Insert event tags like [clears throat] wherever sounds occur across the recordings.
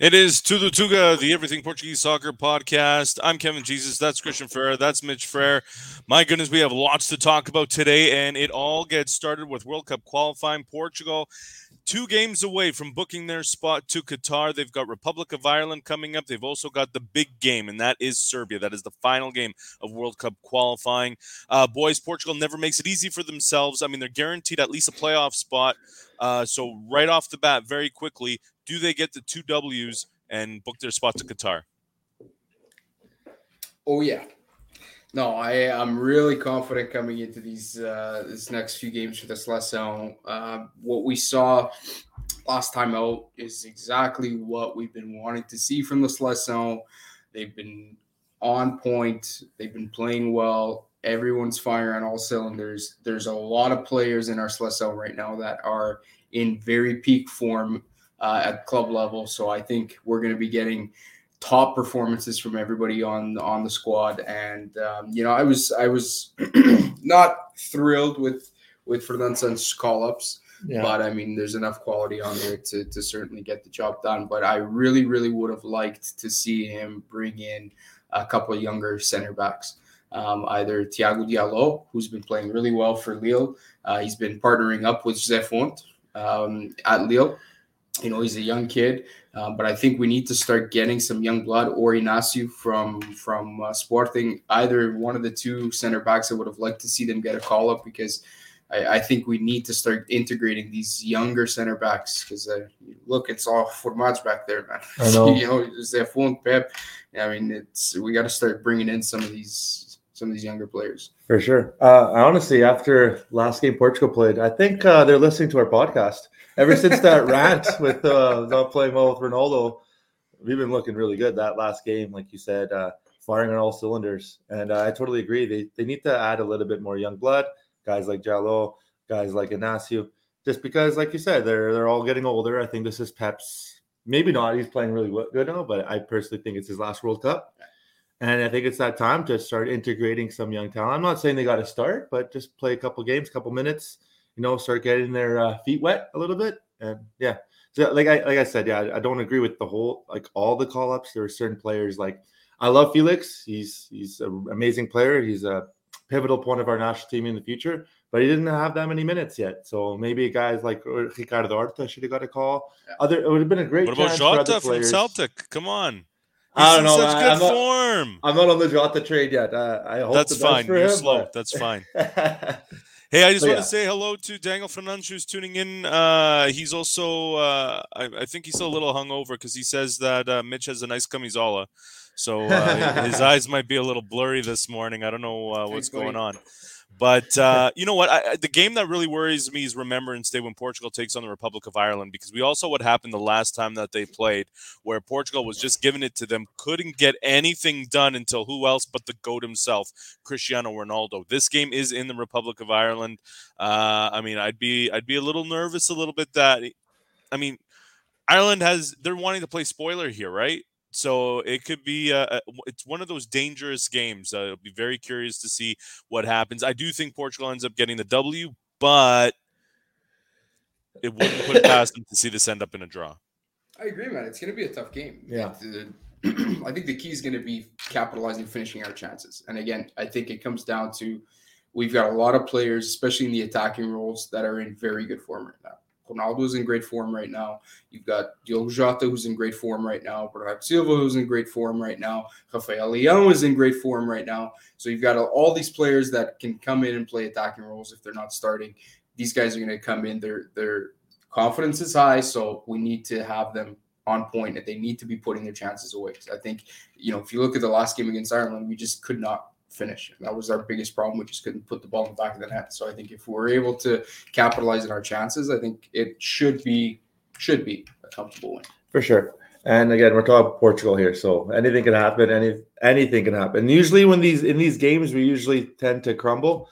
It is Tudo Tuga, the Everything Portuguese Soccer podcast. I'm Kevin Jesus. That's Christian Frere. That's Mitch Frere. My goodness, we have lots to talk about today, and it all gets started with World Cup qualifying. Portugal, two games away from booking their spot to Qatar. They've got Republic of Ireland coming up. They've also got the big game, and that is Serbia. That is the final game of World Cup qualifying. Uh, boys, Portugal never makes it easy for themselves. I mean, they're guaranteed at least a playoff spot. Uh, so right off the bat, very quickly, do they get the two W's and book their spot to Qatar? Oh yeah. No, I I'm really confident coming into these uh, this next few games for the Seleção. Uh, what we saw last time out is exactly what we've been wanting to see from the Seleção. They've been on point. They've been playing well. Everyone's firing on all cylinders. There's a lot of players in our Seleção right now that are in very peak form uh, at club level. So I think we're going to be getting top performances from everybody on on the squad. And um, you know, I was I was [clears throat] not thrilled with with Fernando's call ups. Yeah. But I mean, there's enough quality on there to, to certainly get the job done. But I really, really would have liked to see him bring in a couple of younger center backs. Um, either Tiago Djaló, who's been playing really well for Lille. Uh, he's been partnering up with Fonte um, at Lille. You know, he's a young kid, uh, but I think we need to start getting some young blood or Inacio from from uh, Sporting. Either one of the two center backs. I would have liked to see them get a call up because I, I think we need to start integrating these younger center backs. Because uh, look, it's all formats back there, man. I know. [laughs] you know, their phone Pepe. I mean, it's we got to start bringing in some of these some of these younger players. For sure. Uh, honestly, after last game Portugal played, I think uh, they're listening to our podcast ever since that rant with uh, not playing well with Ronaldo, we've been looking really good. That last game, like you said, uh, firing on all cylinders. And uh, I totally agree. They they need to add a little bit more young blood, guys like Djaló, guys like Inacio, just because, like you said, they're they're all getting older. I think this is Pepe's. Maybe not. He's playing really good now, but I personally think it's his last World Cup. And I think it's that time to start integrating some young talent. I'm not saying they got to start, but just play a couple games, couple minutes, you know, start getting their uh, feet wet a little bit. And yeah, so like I like I said, yeah, I, I don't agree with the whole like all the call ups. There are certain players like I love Felix. He's he's an amazing player. He's a pivotal point of our national team in the future, but he didn't have that many minutes yet. So maybe guys like Ricardo Horta should have got a call. Yeah. Other it would have been a great. What about Jota from Celtic? Come on. He's I don't know. Such good I'm not, form. I'm not on the Jota trade yet. Uh, I hope that's fine. You're him, slow. But... That's fine. [laughs] Hey, I just want yeah. to say hello to Daniel Fernandes who's tuning in. Uh, he's also, uh, I, I think he's still a little hungover because he says that uh, Mitch has a nice camisola. So uh, [laughs] his eyes might be a little blurry this morning. I don't know uh, what's going on. But [laughs] uh, you know what? I, the game that really worries me is Remembrance Day when Portugal takes on the Republic of Ireland because we all saw what happened the last time that they played, where Portugal was just giving it to them, couldn't get anything done until who else but the goat himself, Cristiano Ronaldo. This game is in the Republic of Ireland. Uh, I mean, I'd be I'd be a little nervous a little bit that, I mean, Ireland has they're wanting to play spoiler here, right? So it could be uh, uh, it's one of those dangerous games. Uh, I'll be very curious to see what happens. I do think Portugal ends up getting the W, but it wouldn't put it [coughs] past them to see this end up in a draw. I agree, man. It's going to be a tough game. Yeah. It, [clears throat] uh, I think the key is going to be capitalizing, finishing our chances. And again, I think it comes down to we've got a lot of players, especially in the attacking roles, that are in very good form right now. Ronaldo's in great form right now. You've got Diogo Jota, who's in great form right now. Bernardo Silva, who's in great form right now. Rafael Leão is in great form right now. So you've got all these players that can come in and play attacking roles if they're not starting. These guys are going to come in. Their their confidence is high, so we need to have them on point, and they need to be putting their chances away. I think you know if you look at the last game against Ireland, we just could not finish. That was our biggest problem. We just couldn't put the ball in the back of the net. So I think if we're able to capitalize on our chances, I think it should be should be a comfortable win. For sure. And again, we're talking Portugal here, so anything can happen. Any anything can happen. Usually, when these in these games, we usually tend to crumble.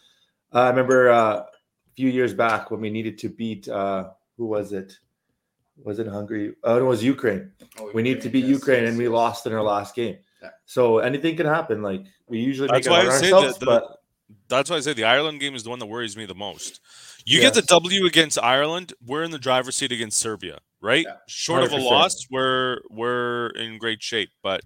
Uh, I remember uh, a few years back when we needed to beat uh, who was it? Was it Hungary? Oh, it was Ukraine. Oh, We need to beat yes, Ukraine, yes, and we lost in our last game. Yeah. So anything can happen. Like we usually That's make it why on I say ourselves, that the- but That's why I say the Ireland game is the one that worries me the most. You yes. get the W against Ireland, we're in the driver's seat against Serbia, right? Yeah, Short of a loss, we're we're in great shape. But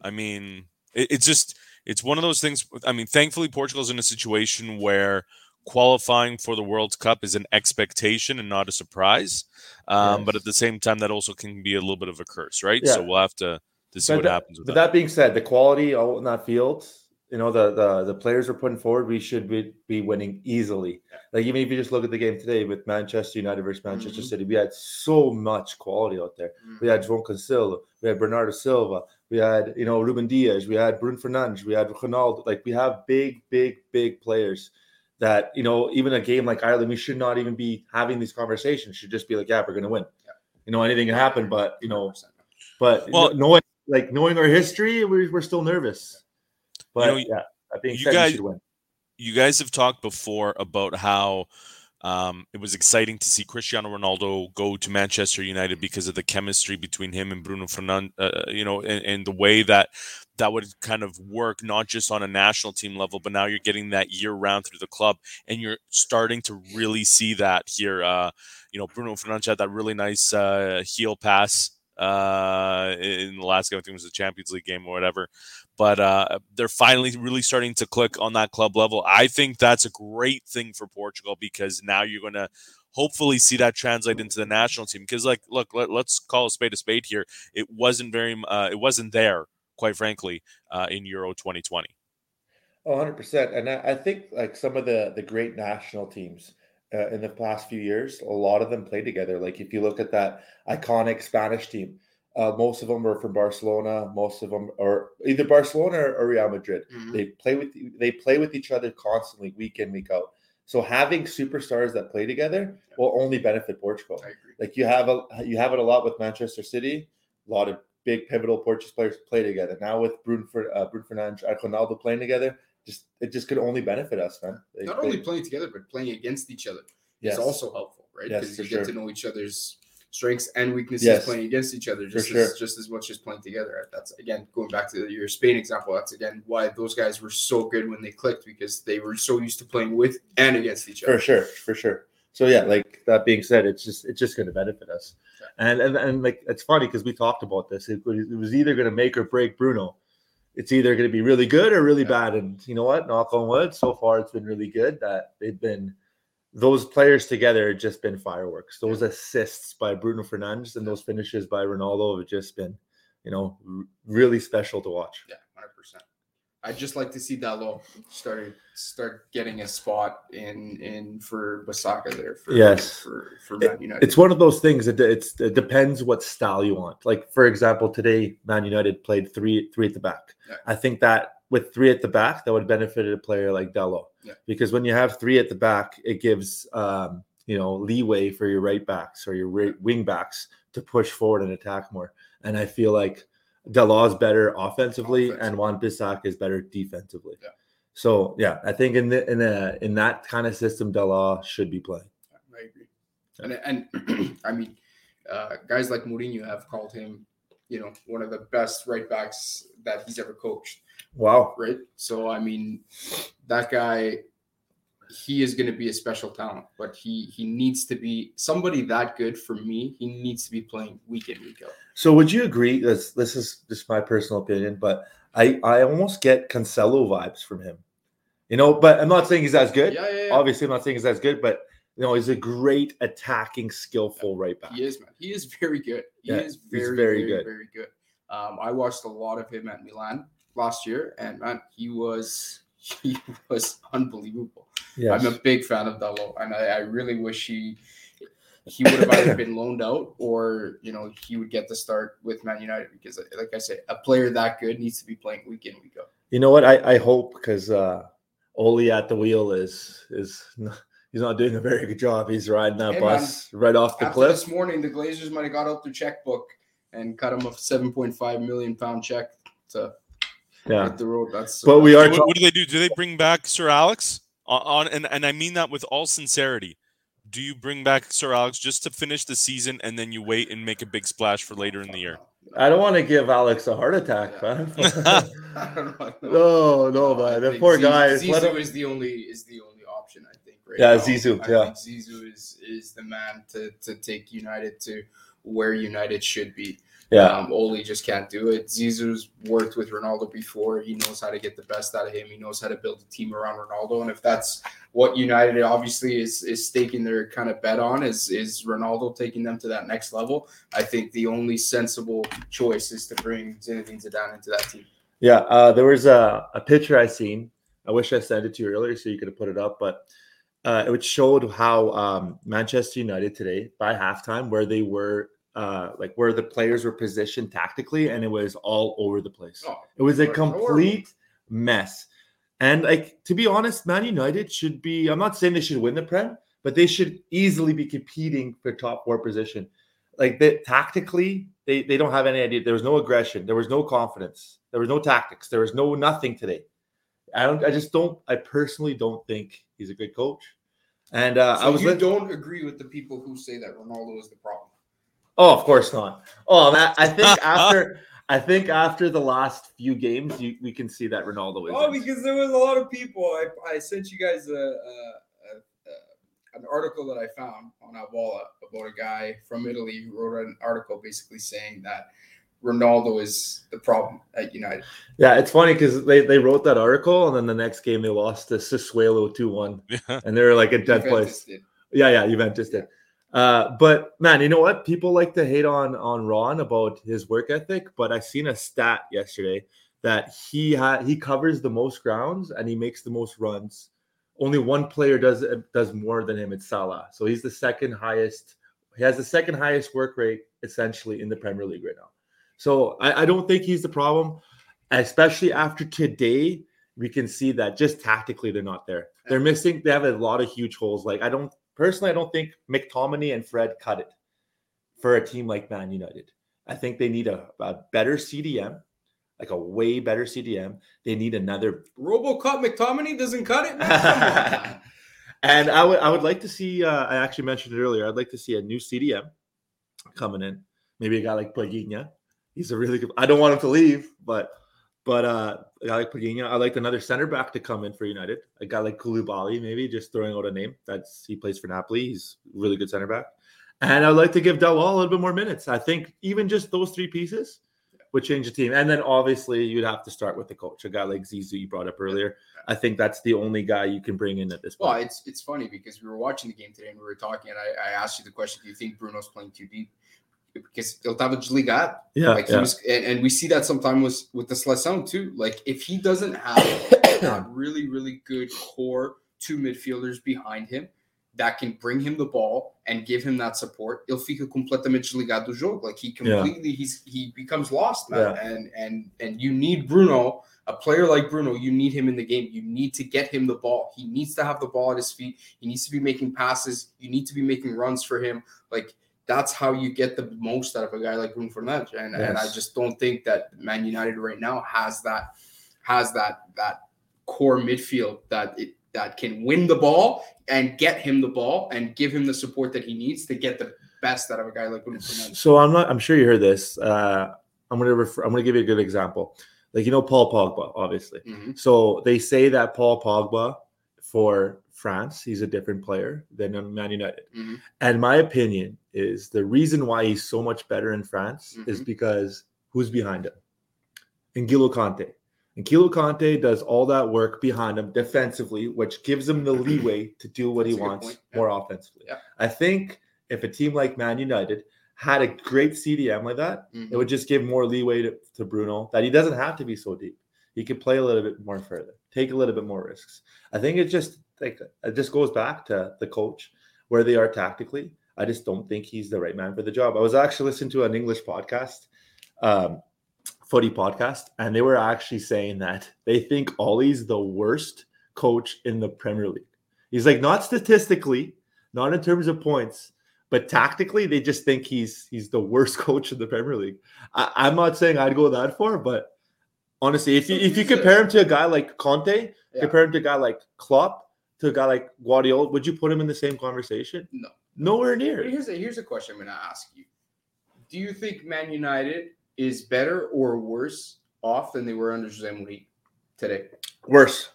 I mean, it, it's just it's one of those things. I mean, thankfully Portugal's in a situation where qualifying for the World Cup is an expectation and not a surprise. Um, yes. But at the same time, that also can be a little bit of a curse, right? Yeah. So we'll have to, to see but what that, happens. but that. that. being said, the quality out in that field, you know, the the the players are putting forward, we should be, be winning easily. Like even if you just look at the game today with Manchester United versus Manchester mm-hmm. City, we had so much quality out there. Mm-hmm. We had João Cancelo, we had Bernardo Silva, we had you know Ruben Dias, we had Bruno Fernandes, we had Ronaldo. Like we have big, big, big players that you know even a game like Ireland, we should not even be having these conversations. Should just be like, yeah, we're going to win. Yeah. You know, anything can happen, but you know, but well, knowing like knowing our history, we're, we're still nervous. But you know, yeah, I think you guys, you guys have talked before about how um, it was exciting to see Cristiano Ronaldo go to Manchester United because of the chemistry between him and Bruno Fernandes. Uh, uh, you know, and, and, the way that that would kind of work, not just on a national team level, but now you're getting that year round through the club, and you're starting to really see that here. Uh, you know, Bruno Fernandes had that really nice uh, heel pass uh, in the last game. I think it was the Champions League game or whatever but uh, they're finally really starting to click on that club level. I think that's a great thing for Portugal because now you're going to hopefully see that translate into the national team. Because, like, look, let, us call a spade a spade here. It wasn't very, uh, it wasn't there, quite frankly, uh, in Euro 2020. Oh, 100%. And I, I, think like some of the the great national teams uh, in the past few years, a lot of them play together. Like if you look at that iconic Spanish team, uh, most of them are from Barcelona. Most of them are either Barcelona or, Real Madrid. Mm-hmm. They play with they play with each other constantly, week in week out. So having superstars that play together will only benefit Portugal. Like you have a you have it a lot with Manchester City. A lot of big pivotal Portuguese players play together. Now with Bruno, uh, Bruno Fernandes and Ronaldo playing together, just it just could only benefit us, man. They Not only playing together, but playing against each other yes. is also helpful, right? Because yes, you get sure. to know each other's strengths and weaknesses yes. playing against each other just as, just as much as playing together. That's again going back to your Spain example. That's again why those guys were so good when they clicked because they were so used to playing with and against each other. For sure, for sure. So yeah, like that being said, it's just it's just going to benefit us. And and and like it's funny because we talked about this. It, it was either going to make or break Bruno. It's either going to be really good or really yeah. bad. And you know what? Knock on wood. So far, it's been really good that they've been those players together have just been fireworks. Those yeah. assists by Bruno Fernandes and those finishes by Ronaldo have just been, you know, really special to watch. Yeah. I'd just like to see Dalot start start getting a spot in in for Bissaka there. For, yes, for for Man United. It's one of those things that it's it depends what style you want. Like for example, today Man United played three three at the back. Yeah. I think that with three at the back, that would benefit a player like Dalot Yeah. Because when you have three at the back, it gives um, you know leeway for your right backs or your right wing backs to push forward and attack more. And I feel like Dalot is better offensively, Offensive. and Wan-Bissaka is better defensively. Yeah. So yeah, I think in the in a in that kind of system, Dalot should be playing. I agree. And and [clears throat] I mean, uh, guys like Mourinho have called him, you know, one of the best right backs that he's ever coached. Wow. Right. So I mean, that guy, he is going to be a special talent, but he he needs to be somebody that good for me. He needs to be playing week in week out. So would you agree? This this is just my personal opinion, but I I almost get Cancelo vibes from him. You know, but I'm not saying he's as good. Yeah, yeah, yeah. Obviously, I'm not saying he's as good, but you know, he's a great attacking, skillful right back. He is, man. He is very good. He yeah, is very, very, very good. Very good. Um, I watched a lot of him at Milan last year, and man, he was [laughs] he was unbelievable. Yes. I'm a big fan of Dalot, and I, I really wish he he would have either [laughs] been loaned out or you know he would get the start with Man United because, like I said, a player that good needs to be playing week in week out. You know what? I, I hope because uh, Ole at the wheel is is he's not doing a very good job. He's riding that hey, bus man, right off the cliff. This morning, the Glazers might have got out their checkbook and cut him a 7.5 million pound check to yeah. hit the road. That's but we are. What, what, do they do? Do they bring back Sir Alex on, on? And and I mean that with all sincerity. Do you bring back Sir Alex just to finish the season and then you wait and make a big splash for later in the year? I don't want to give Alex a heart attack, Yeah. man. [laughs] [laughs] I don't know. no, no, man. The think poor Zizou- guy. is- Zizou him- is the only is the only option I think. Right Yeah, now. Zizou, I yeah. think Zizou is is the man to to take United to where United should be. Yeah, Um, Ole just can't do it. Zizou's worked with Ronaldo before. He knows how to get the best out of him. He knows how to build a team around Ronaldo. And if that's what United obviously is is staking their kind of bet on is is Ronaldo taking them to that next level, I think the only sensible choice is to bring Zinedine Zidane into that team. yeah. Uh, there was a, a picture I seen. I wish I sent it to you earlier so you could have put it up, but uh, it showed how um, Manchester United today by halftime where they were. Uh, like where the players were positioned tactically, and it was all over the place. Oh, It was a complete mess. And like to be honest, Man United should be. I'm not saying they should win the Prem, but they should easily be competing for top four position. Like they tactically, they they don't have any idea. There was no aggression. There was no confidence. There was no tactics. There was no nothing today. I don't. I just don't. I personally don't think he's a good coach. And uh, So I was. you don't agree with the people who say that Ronaldo is the problem. Oh, of course not. Oh, that I think [laughs] after I think after the last few games, you, we can see that Ronaldo is. Oh, because there was a lot of people. I, I sent you guys a, a, a, a an article that I found on A Bola about a guy from Italy who wrote an article basically saying that Ronaldo is the problem at United. yeah, it's funny because they, they wrote that article and then the next game they lost to Sassuolo 2 1 [laughs] and they were like in 10th Juventus place. did. Yeah, yeah, Juventus did. Uh, but man, you know what? People like to hate on on Ron about his work ethic, but I seen a stat yesterday that he had he covers the most grounds and he makes the most runs. Only one player does does more than him. It's Salah. So he's the second highest. He has the second highest work rate essentially in the Premier League right now. So I, I don't think he's the problem, especially after today. We can see that just tactically they're not there. They're missing. They have a lot of huge holes. Like I don't personally, I don't think McTominay and Fred cut it for a team like Man United. I think they need a, a better CDM, like a way better CDM. They need another RoboCop McTominay doesn't cut it. Man. Come on. [laughs] and I would I would like to see. Uh, I actually mentioned it earlier. I'd like to see a new CDM coming in. Maybe a guy like Palhinha. He's a really good. I don't want him to leave, but but uh, a guy like Palhinha. I like another center back to come in for United. A guy like Koulibaly, maybe just throwing out a name. That's he plays for Napoli. He's a really good center back. And I'd like to give Dalot a little bit more minutes. I think even just those three pieces would change the team. And then obviously you'd have to start with the coach, a guy like Zizou you brought up earlier. I think that's the only guy you can bring in at this point. Well, it's it's funny because we were watching the game today and we were talking, and I, I asked you the question: Do you think Bruno's playing too deep? Because ele estava desligado. yeah, Like he yeah. was, and, and we see that sometimes with with the Seleção too. Like if he doesn't have [coughs] that really really good core two midfielders behind him that can bring him the ball and give him that support, ele fica completamente desligado do jogo. Like he Yeah. completely he's he becomes lost, man. Yeah. And and and you need Bruno, a player like Bruno, you need him in the game. You need to get him the ball. He needs to have the ball at his feet. He needs to be making passes. You need to be making runs for him. Like that's how you get the most out of a guy like Bruno Fernandes. And and I just don't think that Man United right now has that has that that core midfield that it that can win the ball and get him the ball and give him the support that he needs to get the best out of a guy like Bruno Fernandes. So I'm not. I'm sure you heard this. Uh, I'm gonna refer. I'm gonna give you a good example. Like you know Paul Pogba, obviously. Mhm. So they say that Paul Pogba for France, he's a different player than Man United. Mhm. And my opinion is the reason why he's so much better in France is Mhm. because who's behind him? N'Golo Kanté. N'Golo Kanté does all that work behind him defensively, which gives him the leeway to do what he That's wants. Yeah. more offensively. Yeah. I think if a team like Man United had a great CDM like that, Mhm. it would just give more leeway to, to Bruno that he doesn't have to be so deep. He could play a little bit more further, take a little bit more risks. I think it just like it just goes back to the coach where they are tactically. I just don't think he's the right man for the job. I was actually listening to an English podcast, um, footy podcast, and they were actually saying that they think Ole's the worst coach in the Premier League. He's like not statistically, not in terms of points, but tactically, they just think he's he's the worst [laughs] coach in the Premier League. I, I'm not saying I'd go that far, but honestly, if you if you compare him to a guy like Conte, Yeah. compare him to a guy like Klopp, to a guy like Guardiola, would you put him in the same conversation? No. Nowhere near. here's a here's a question I'm going to ask you. Do you think Man United is better or worse off than they were under Jose Mourinho today? Worse.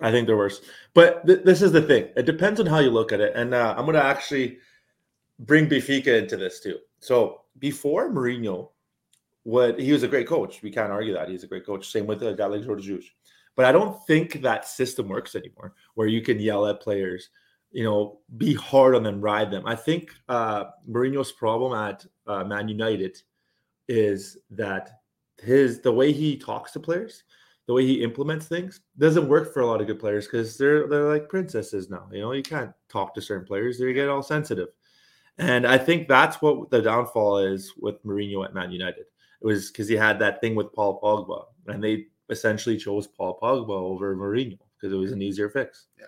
I think they're worse. But th- this is the thing. It depends on how you look at it. And uh, I'm going to actually bring Benfica into this too. So before Mourinho, what he was a great coach. We can't argue that he's a great coach. Same with a guy like Jorge Jesus. But I don't think that system works anymore, where you can yell at players, you know, be hard on them, ride them. I think uh, Mourinho's problem at uh, Man United is that his the way he talks to players, the way he implements things, doesn't work for a lot of good players because they're they're like princesses now. You know, you can't talk to certain players; they get all sensitive. And I think that's what the downfall is with Mourinho at Man United. It was because he had that thing with Paul Pogba, and they essentially chose Paul Pogba over Mourinho because it was an easier fix. Yeah.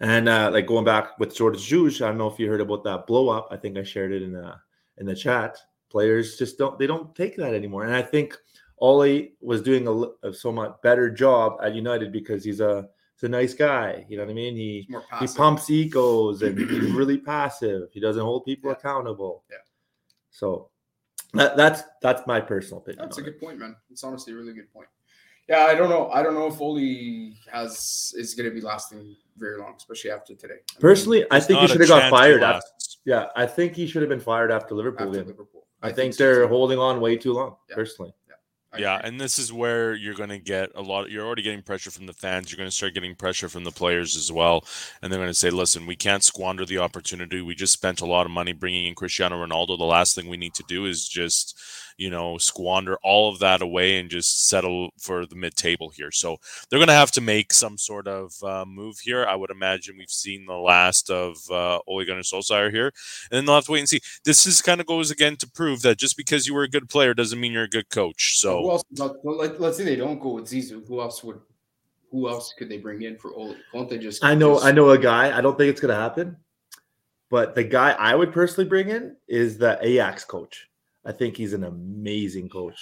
And uh, like going back with Jorge Jesus, I don't know if you heard about that blow up. I think I shared it in the in the chat. Players just don't they don't take that anymore. And I think Ole was doing a, a so much better job at United because he's a he's a nice guy. You know what I mean? He he pumps egos and he's [clears throat] really passive. He doesn't hold people Yeah. accountable. Yeah. So that, that's that's my personal opinion. That's a on it. good point, man. It's honestly a really good point. Yeah, I don't know. I don't know if Ole has is going to be lasting very long, especially after today. I mean, Personally, I think he should have got fired. After, yeah, I think he should have been fired after Liverpool after game. Liverpool, I, think, so, they're too. holding on way too long. Yeah. Personally, I Yeah, agree. and this is where you're going to get a lot. You're already getting pressure from the fans. You're going to start getting pressure from the players as well, and they're going to say, "Listen, we can't squander the opportunity. We just spent a lot of money bringing in Cristiano Ronaldo. The last thing we need to do is just, you know, squander all of that away and just settle for the mid-table here." So they're going to have to make some sort of uh, move here. I would imagine we've seen the last of uh, Ole Gunnar Solskjaer here, and then they'll have to wait and see. This is kind of goes again to prove that just because you were a good player doesn't mean you're a good coach. So. who else? But, well, let, let's say they don't go with Zizou. Who else would? Who else could they bring in for Ole? Won't they just? I know just- I know a guy. I don't think it's going to happen, but the guy I would personally bring in is the Ajax coach. I think he's an amazing coach.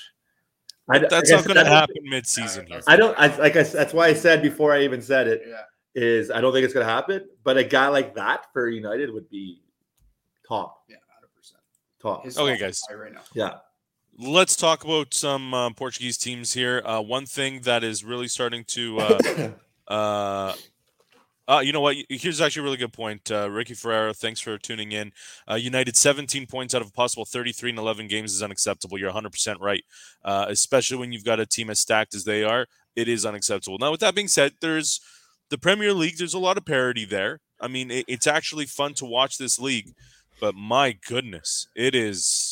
I, That's like I not going to happen think- mid-season here. I don't. I like. I, that's why I said before I even said it Yeah, is I don't think it's going to happen. But a guy like that for United would be top, yeah, hundred percent. top. Okay, guys. right now. Yeah. Let's talk about some uh, Portuguese teams here. Uh, one thing that is really starting to, [coughs] uh, uh, uh, you know what? Here's actually a really good point. Uh, Ricky Ferreira, thanks for tuning in. Uh, United 17 points out of a possible 33 and 11 games is unacceptable. You're 100% right, uh, especially when you've got a team as stacked as they are. It is unacceptable. Now, with that being said, there's the Premier League. There's a lot of parity there. I mean, it, it's actually fun to watch this league, but my goodness, it is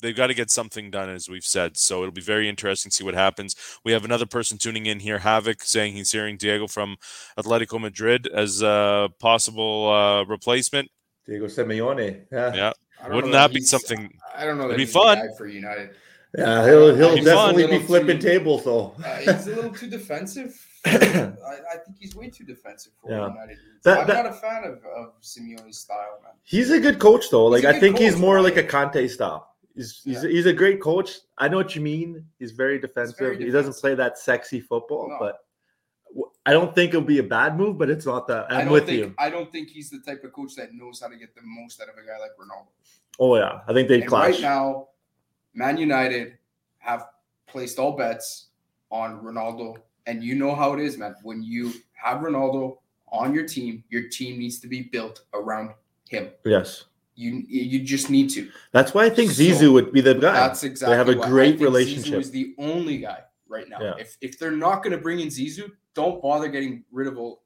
they've got to get something done, as we've said. So it'll be very interesting to see what happens. We have another person tuning in here, Havoc, saying he's hearing Diego from Atletico Madrid as a possible uh, replacement. Diego Simeone. Yeah. Yeah, wouldn't know that be something? I don't know. It'd that be he's fun. for United. Yeah, he'll he'll It'd be definitely be flipping too- tables though. Uh, [laughs] he's a little too defensive. [coughs] I, I think he's way too defensive for Yeah. United. needs. That- I'm that- not a fan of, of Simeone's style, man. He's a good coach though. He's Like I good think he's more right? like a Conte style. He's he's, Yeah. he's a great coach. I know what you mean. He's very defensive. very He doesn't play that sexy football, No. but I don't think it'll be a bad move. But it's not that. I I'm don't with think you. I don't think he's the type of coach that knows how to get the most out of a guy like Ronaldo. Oh yeah, I think they clash. right now, Man United have placed all bets on Ronaldo, and you know how it is, man. When you have Ronaldo on your team, your team needs to be built around him. yes, You you just need to. that's why I think So, Zizou would be the guy. That's exactly. They have a what- I great think relationship. Zizou is the only guy right now. Yeah. If if they're not going to bring in Zizou, don't bother getting rid of Ole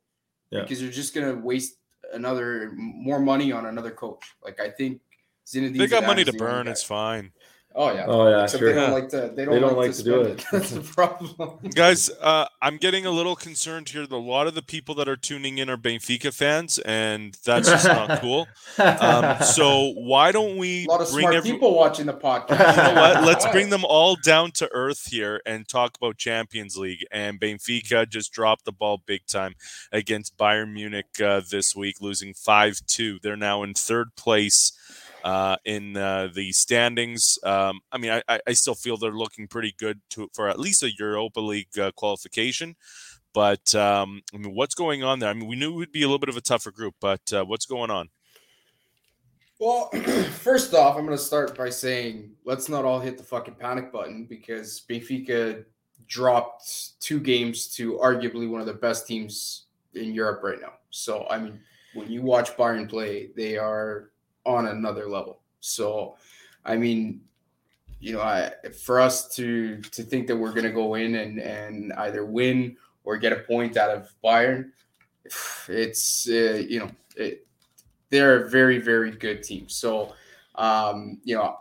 Yeah. because you're just going to waste another more money on another coach. Like I think Zinedine. They got Zidane money to burn. It's fine. Oh yeah. Oh, yeah, Except sure. They don't Yeah. like to. They don't, They don't like, like to, to do spend it. [laughs] That's the problem. Guys, uh, I'm getting a little concerned here. A lot of the people that are tuning in are Benfica fans, and that's just not [laughs] cool. Um, so why don't we A lot of bring smart every- people watching the podcast. You know what? Let's [laughs] bring them all down to earth here and talk about Champions League. And Benfica just dropped the ball big time against Bayern Munich uh, this week, losing 5 2. They're now in third place uh, in uh, the standings. Um, I mean, I, I- still feel they're looking pretty good to, for at least a Europa League uh, qualification. But um, I mean, what's going on there? I mean, we knew it would be a little bit of a tougher group, but uh, what's going on? Well, [clears throat] first off, I'm going to start by saying let's not all hit the fucking panic button because Benfica dropped two games to arguably one of the best teams in Europe right now. So, I mean, when you watch Bayern play, they are on another level. So, I mean, you know, I, for us to to think that we're going to go in and and either win or get a point out of Bayern, it's uh, you know, it, they're a very very good team. So, um, you know,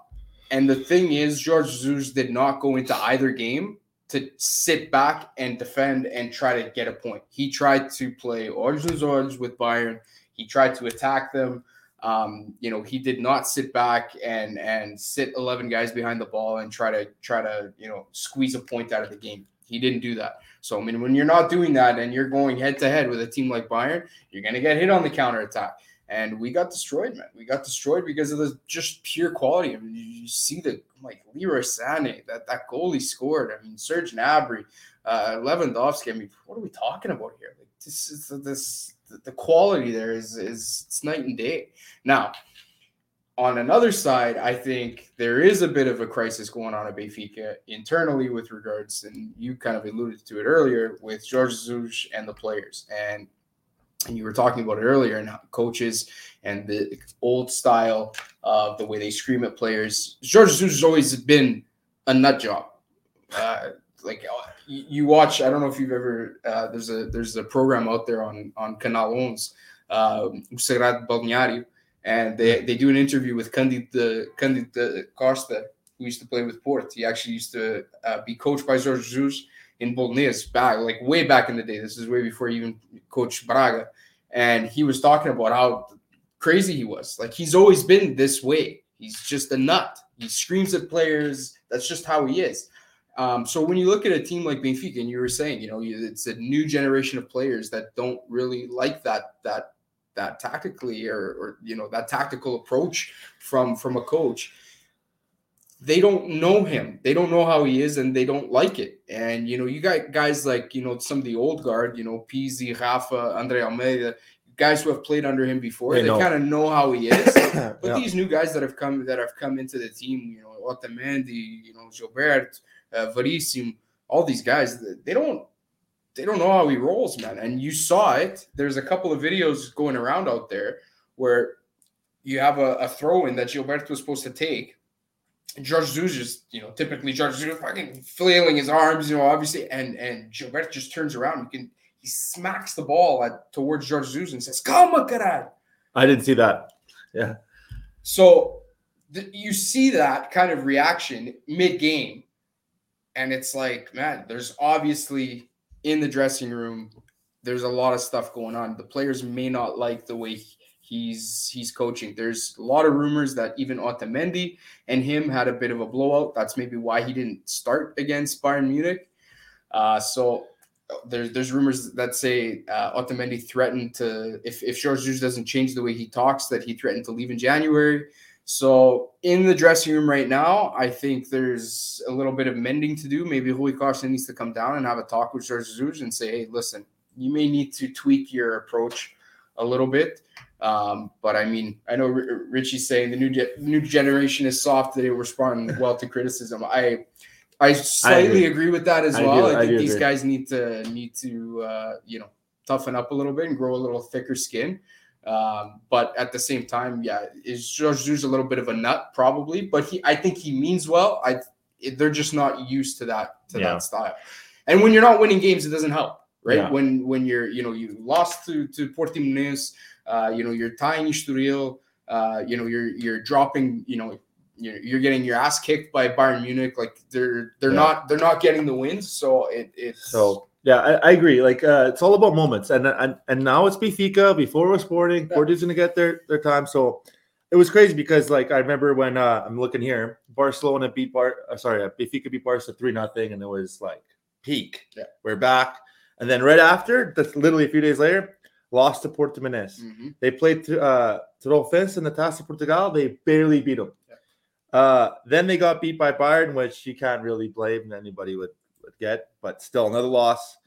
and the thing is, George Jesus did not go into either game to sit back and defend and try to get a point. He tried to play Origins Orange with Bayern. He tried to attack them. Um, you know, he did not sit back and and sit 11 guys behind the ball and try to try to you know squeeze a point out of the game. He didn't do that. So I mean, when you're not doing that and you're going head to head with a team like Bayern, you're going to get hit on the counter attack. And we got destroyed, man. We got destroyed because of the just pure quality. I mean, you, see the like Leroy Sané, that that goal he scored. I mean, Serge Gnabry, uh, Lewandowski. I mean, what are we talking about here? Like this is this the quality there is is it's night and day. Now, on another side, I think there is a bit of a crisis going on at Benfica internally with regards, and you kind of alluded to it earlier with George Jesus and the players. And and you were talking about it earlier and coaches and the old style of the way they scream at players. George Jesus has always been a nut job. Uh, like uh, you watch, I don't know if you've ever uh, there's a there's a program out there on on Canal Ons, uh, Sagrado Balneário, and they they do an interview with Cândido Cândido Costa, who used to play with Port. He actually used to uh, be coached by George Jesus in Belenenses back like way back in the day. This is way before he even coached Braga, and he was talking about how crazy he was. Like he's always been this way. He's just a nut. He screams at players. That's just how he is. Um, so when you look at a team like Benfica, and you were saying, you know, it's a new generation of players that don't really like that that that tactically or, or you know that tactical approach from from a coach. They don't know him. They don't know how he is, and they don't like it. And you know, you got guys like you know some of the old guard, you know, Pizzi, Rafa, Andre Almeida, guys who have played under him before. They, they kind of know how he is. [coughs] but yeah. these new guys that have come that have come into the team, you know, Otamendi, you know, Gilbert uh, Verissimo, all these guys, they don't they don't know how he rolls, man. And you saw it. There's a couple of videos going around out there where you have a, a throw in that Gilberto was supposed to take. And George Jesus just, you know, typically George Jesus fucking flailing his arms, you know, obviously, and and Gilberto just turns around. You can he smacks the ball at towards George Jesus and says, "Come, caralho." I didn't see that. Yeah. So th- you see that kind of reaction mid game, and it's like, man, there's obviously in the dressing room, there's a lot of stuff going on. The players may not like the way he's he's coaching. There's a lot of rumors that even Otamendi and him had a bit of a blowout. That's maybe why he didn't start against Bayern Munich. Uh, so there's there's rumors that say uh, Otamendi threatened to if if George doesn't change the way he talks, that he threatened to leave in January. So in the dressing room right now, I think there's a little bit of mending to do. Maybe Rui Costa needs to come down and have a talk with George Jesus and say, "Hey, listen, you may need to tweak your approach a little bit." Um, but I mean, I know R- Richie's saying the new ge- new generation is soft; they respond [laughs] well to criticism. I I slightly I agree. agree. with that as I well. Do, I, think these agree. guys need to need to uh, you know toughen up a little bit and grow a little thicker skin. Um, but at the same time, yeah, is George Jesus a little bit of a nut, probably. But he, I think he means well. I, they're just not used to that to yeah. that style. And when you're not winning games, it doesn't help, right? Yeah. When when you're, you know, you lost to to Portimonense, uh, you know, you're tying Estoril, uh, you know, you're you're dropping, you know, you're, you're getting your ass kicked by Bayern Munich. Like they're they're yeah. not they're not getting the wins. So it it's so yeah, I, I, agree. Like uh, it's all about moments, and and and now it's Benfica. Before it was Sporting, yeah. Porto's gonna get their their time. So it was crazy because like I remember when uh, I'm looking here, Barcelona beat Bar. Uh, sorry, uh, Benfica beat Barca three nothing, and it was like peak. Yeah, we're back, and then right after, that's literally a few days later, lost to Portimonense. Mm-hmm. They played to uh, Trofense in the Taça Portugal. They barely beat them. Uh, then they got beat by Bayern, which you can't really blame anybody with get, but still another loss.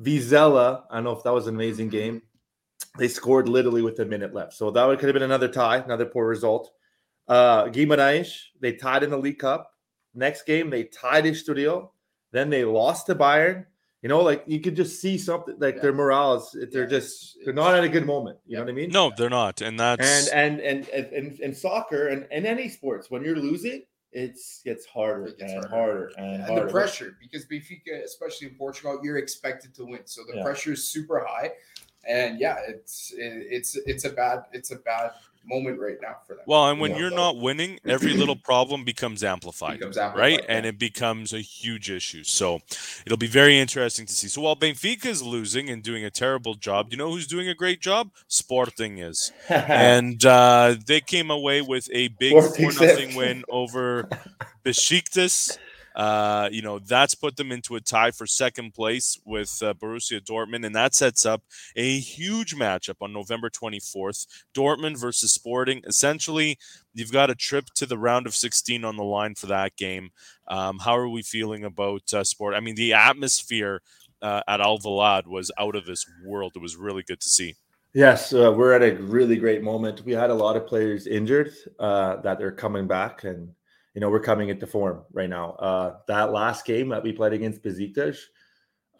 Vizela, I don't know if that was an amazing game. They scored literally with a minute left. So that could have been another tie, another poor result. Uh, Guimarães, they tied in the League Cup. Next game, they tied Estoril. Then they lost to Bayern. You know, like you could just see something like yeah. their morale is they're yeah, just they're not at a good moment. You yeah. know what I mean? No, they're not. And that's and and and and, and soccer and, and any sports, when you're losing, it's gets harder it gets and harder, harder and, and the pressure because Benfica, especially in Portugal, you're expected to win. So the pressure is super high. And yeah, it's it's it's a bad it's a bad moment right now for them. Well, and when you are not winning, every little [clears throat] problem becomes amplified, becomes amplified right? Yeah. And it becomes a huge issue. So it'll be very interesting to see. So while Benfica is losing and doing a terrible job, you know who's doing a great job? Sporting is, [laughs] and uh, they came away with a big four nothing win over Besiktas. Uh, you know, that's put them into a tie for second place with uh, Borussia Dortmund, and that sets up a huge matchup on November 24th. Dortmund versus Sporting. Essentially, you've got a trip to the round of 16 on the line for that game. Um, how are we feeling about uh, sport? I mean, the atmosphere uh, at Alvalade was out of this world. It was really good to see. Yes, uh, we're at a really great moment. We had a lot of players injured uh, that they're coming back, and you know, we're coming into form right now. Uh, that last game that we played against Besiktas,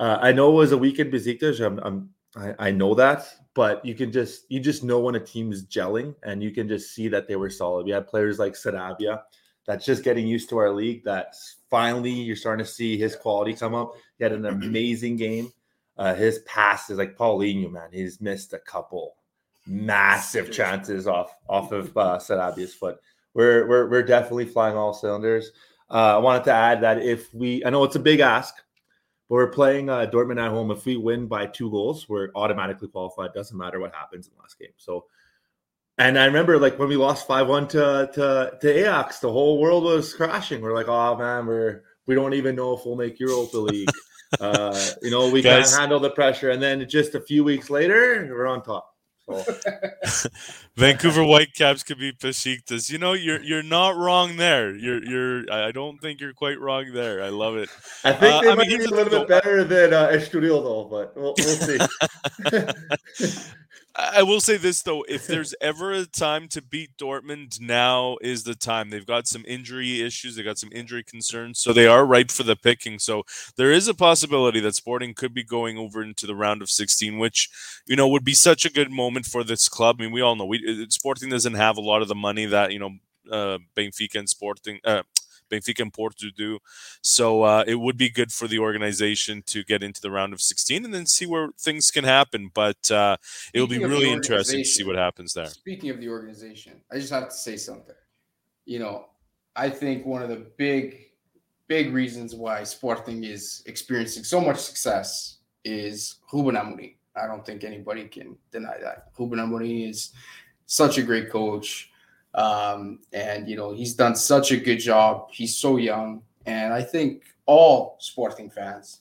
uh, I know it was a weekend Besiktas. I'm, I'm I, I, know that, but you can just you just know when a team is gelling, and you can just see that they were solid. We had players like Sarabia that's just getting used to our league. That's finally you're starting to see his quality come up. He had an [clears throat] amazing game. Uh, his passes, like Paulinho, man, he's missed a couple massive chances off off of uh, Sarabia's foot we're we're we're definitely flying all cylinders. Uh, I wanted to add that if we, I know it's a big ask, but we're playing uh, Dortmund at home. If we win by two goals, we're automatically qualified. Doesn't matter what happens in the last game. So, and I remember like when we lost five one to to to Ajax, the whole world was crashing. We're like, oh man, we're we don't even know if we'll make Europa League. [laughs] uh, you know, we Guys. can't handle the pressure. And then just a few weeks later, we're on top. [laughs] Vancouver Whitecaps could be Besiktas. You know, you're you're not wrong there. You're you're. I don't think you're quite wrong there. I love it. I think uh, they I might mean, be a little bit better than uh, Estoril though, but we'll, we'll see. [laughs] I will say this though: if [laughs] there's ever a time to beat Dortmund, now is the time. They've got some injury issues, they got some injury concerns, so they are ripe for the picking. So there is a possibility that Sporting could be going over into the round of 16, which you know would be such a good moment for this club. I mean, we all know we Sporting doesn't have a lot of the money that you know uh, Benfica and Sporting, uh, Benfica and Porto do. So uh, it would be good for the organization to get into the round of 16 and then see where things can happen. But uh, it'll be really interesting to see what happens there. Speaking of the organization, I just have to say something. You know, I think one of the big, big reasons why Sporting is experiencing so much success is Ruben Amorim. I don't think anybody can deny that. Ruben Amorim is such a great coach. Um, and you know, he's done such a good job. He's so young, and I think all Sporting fans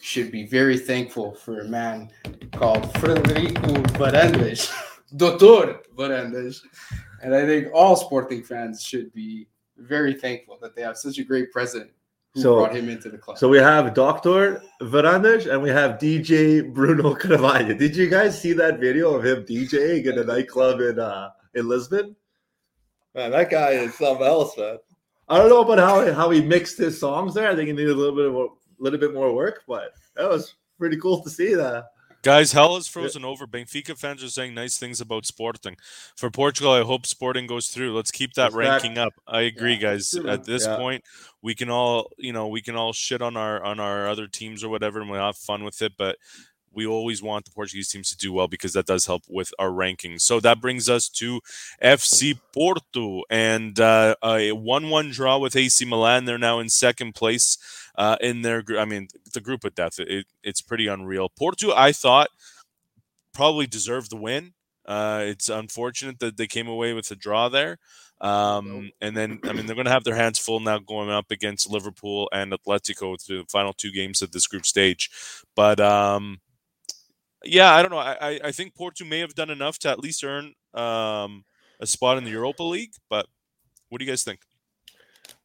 should be very thankful for a man called Frederico Varandas, [laughs] Doutor Varandas. And I think all Sporting fans should be very thankful that they have such a great president who so, brought him into the club. So we have Dr. Varandas and we have DJ Bruno Carvalho. Did you guys see that video of him DJing in a nightclub in uh, in Lisbon? Man, that guy is something else, man. I don't know about how how he mixed his songs there. I think he needed a little bit of a little bit more work, but that was pretty cool to see that. Guys, hell is frozen yeah. over. Benfica fans are saying nice things about Sporting. For Portugal, I hope Sporting goes through. Let's keep that ranking up. I agree, yeah, guys. At this yeah. point, we can all, you know, we can all shit on our on our other teams or whatever, and we'll have fun with it. But we always want the Portuguese teams to do well because that does help with our rankings. So that brings us to FC Porto and uh, a 1 1 draw with AC Milan. They're now in second place uh, in their group. I mean, the group of death, it, it's pretty unreal. Porto, I thought, probably deserved the win. Uh, it's unfortunate that they came away with a draw there. Um, and then, I mean, they're going to have their hands full now going up against Liverpool and Atletico through the final two games of this group stage. But um, yeah, I don't know. I, I think Porto may have done enough to at least earn um, a spot in the Europa League. But what do you guys think?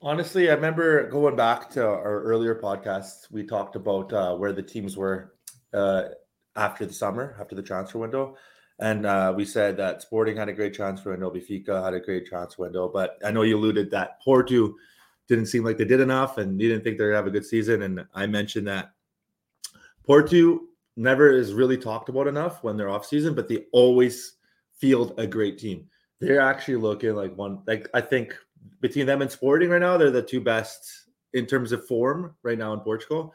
Honestly, I remember going back to our earlier podcasts. We talked about uh, where the teams were uh, after the summer, after the transfer window, And uh, we said that Sporting had a great transfer window, Benfica had a great transfer window. But I know you alluded that Porto didn't seem like they did enough and you didn't think they're to have a good season. And I mentioned that Porto never is really talked about enough when they're off season, but they always field a great team. They're actually looking like one, like I think between them and Sporting right now, they're the two best in terms of form right now in Portugal.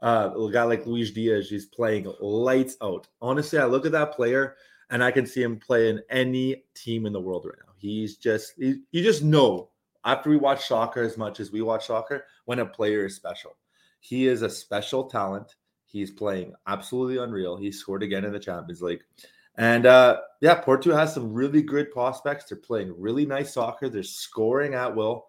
Uh, a guy like Luis Diaz, he's playing lights out. Honestly, I look at that player and I can see him play in any team in the world right now. He's just, he, you just know after we watch soccer as much as we watch soccer when a player is special. He is a special talent. He's playing absolutely unreal. He scored again in the Champions League. And uh, yeah, Porto has some really good prospects. They're playing really nice soccer. They're scoring at will.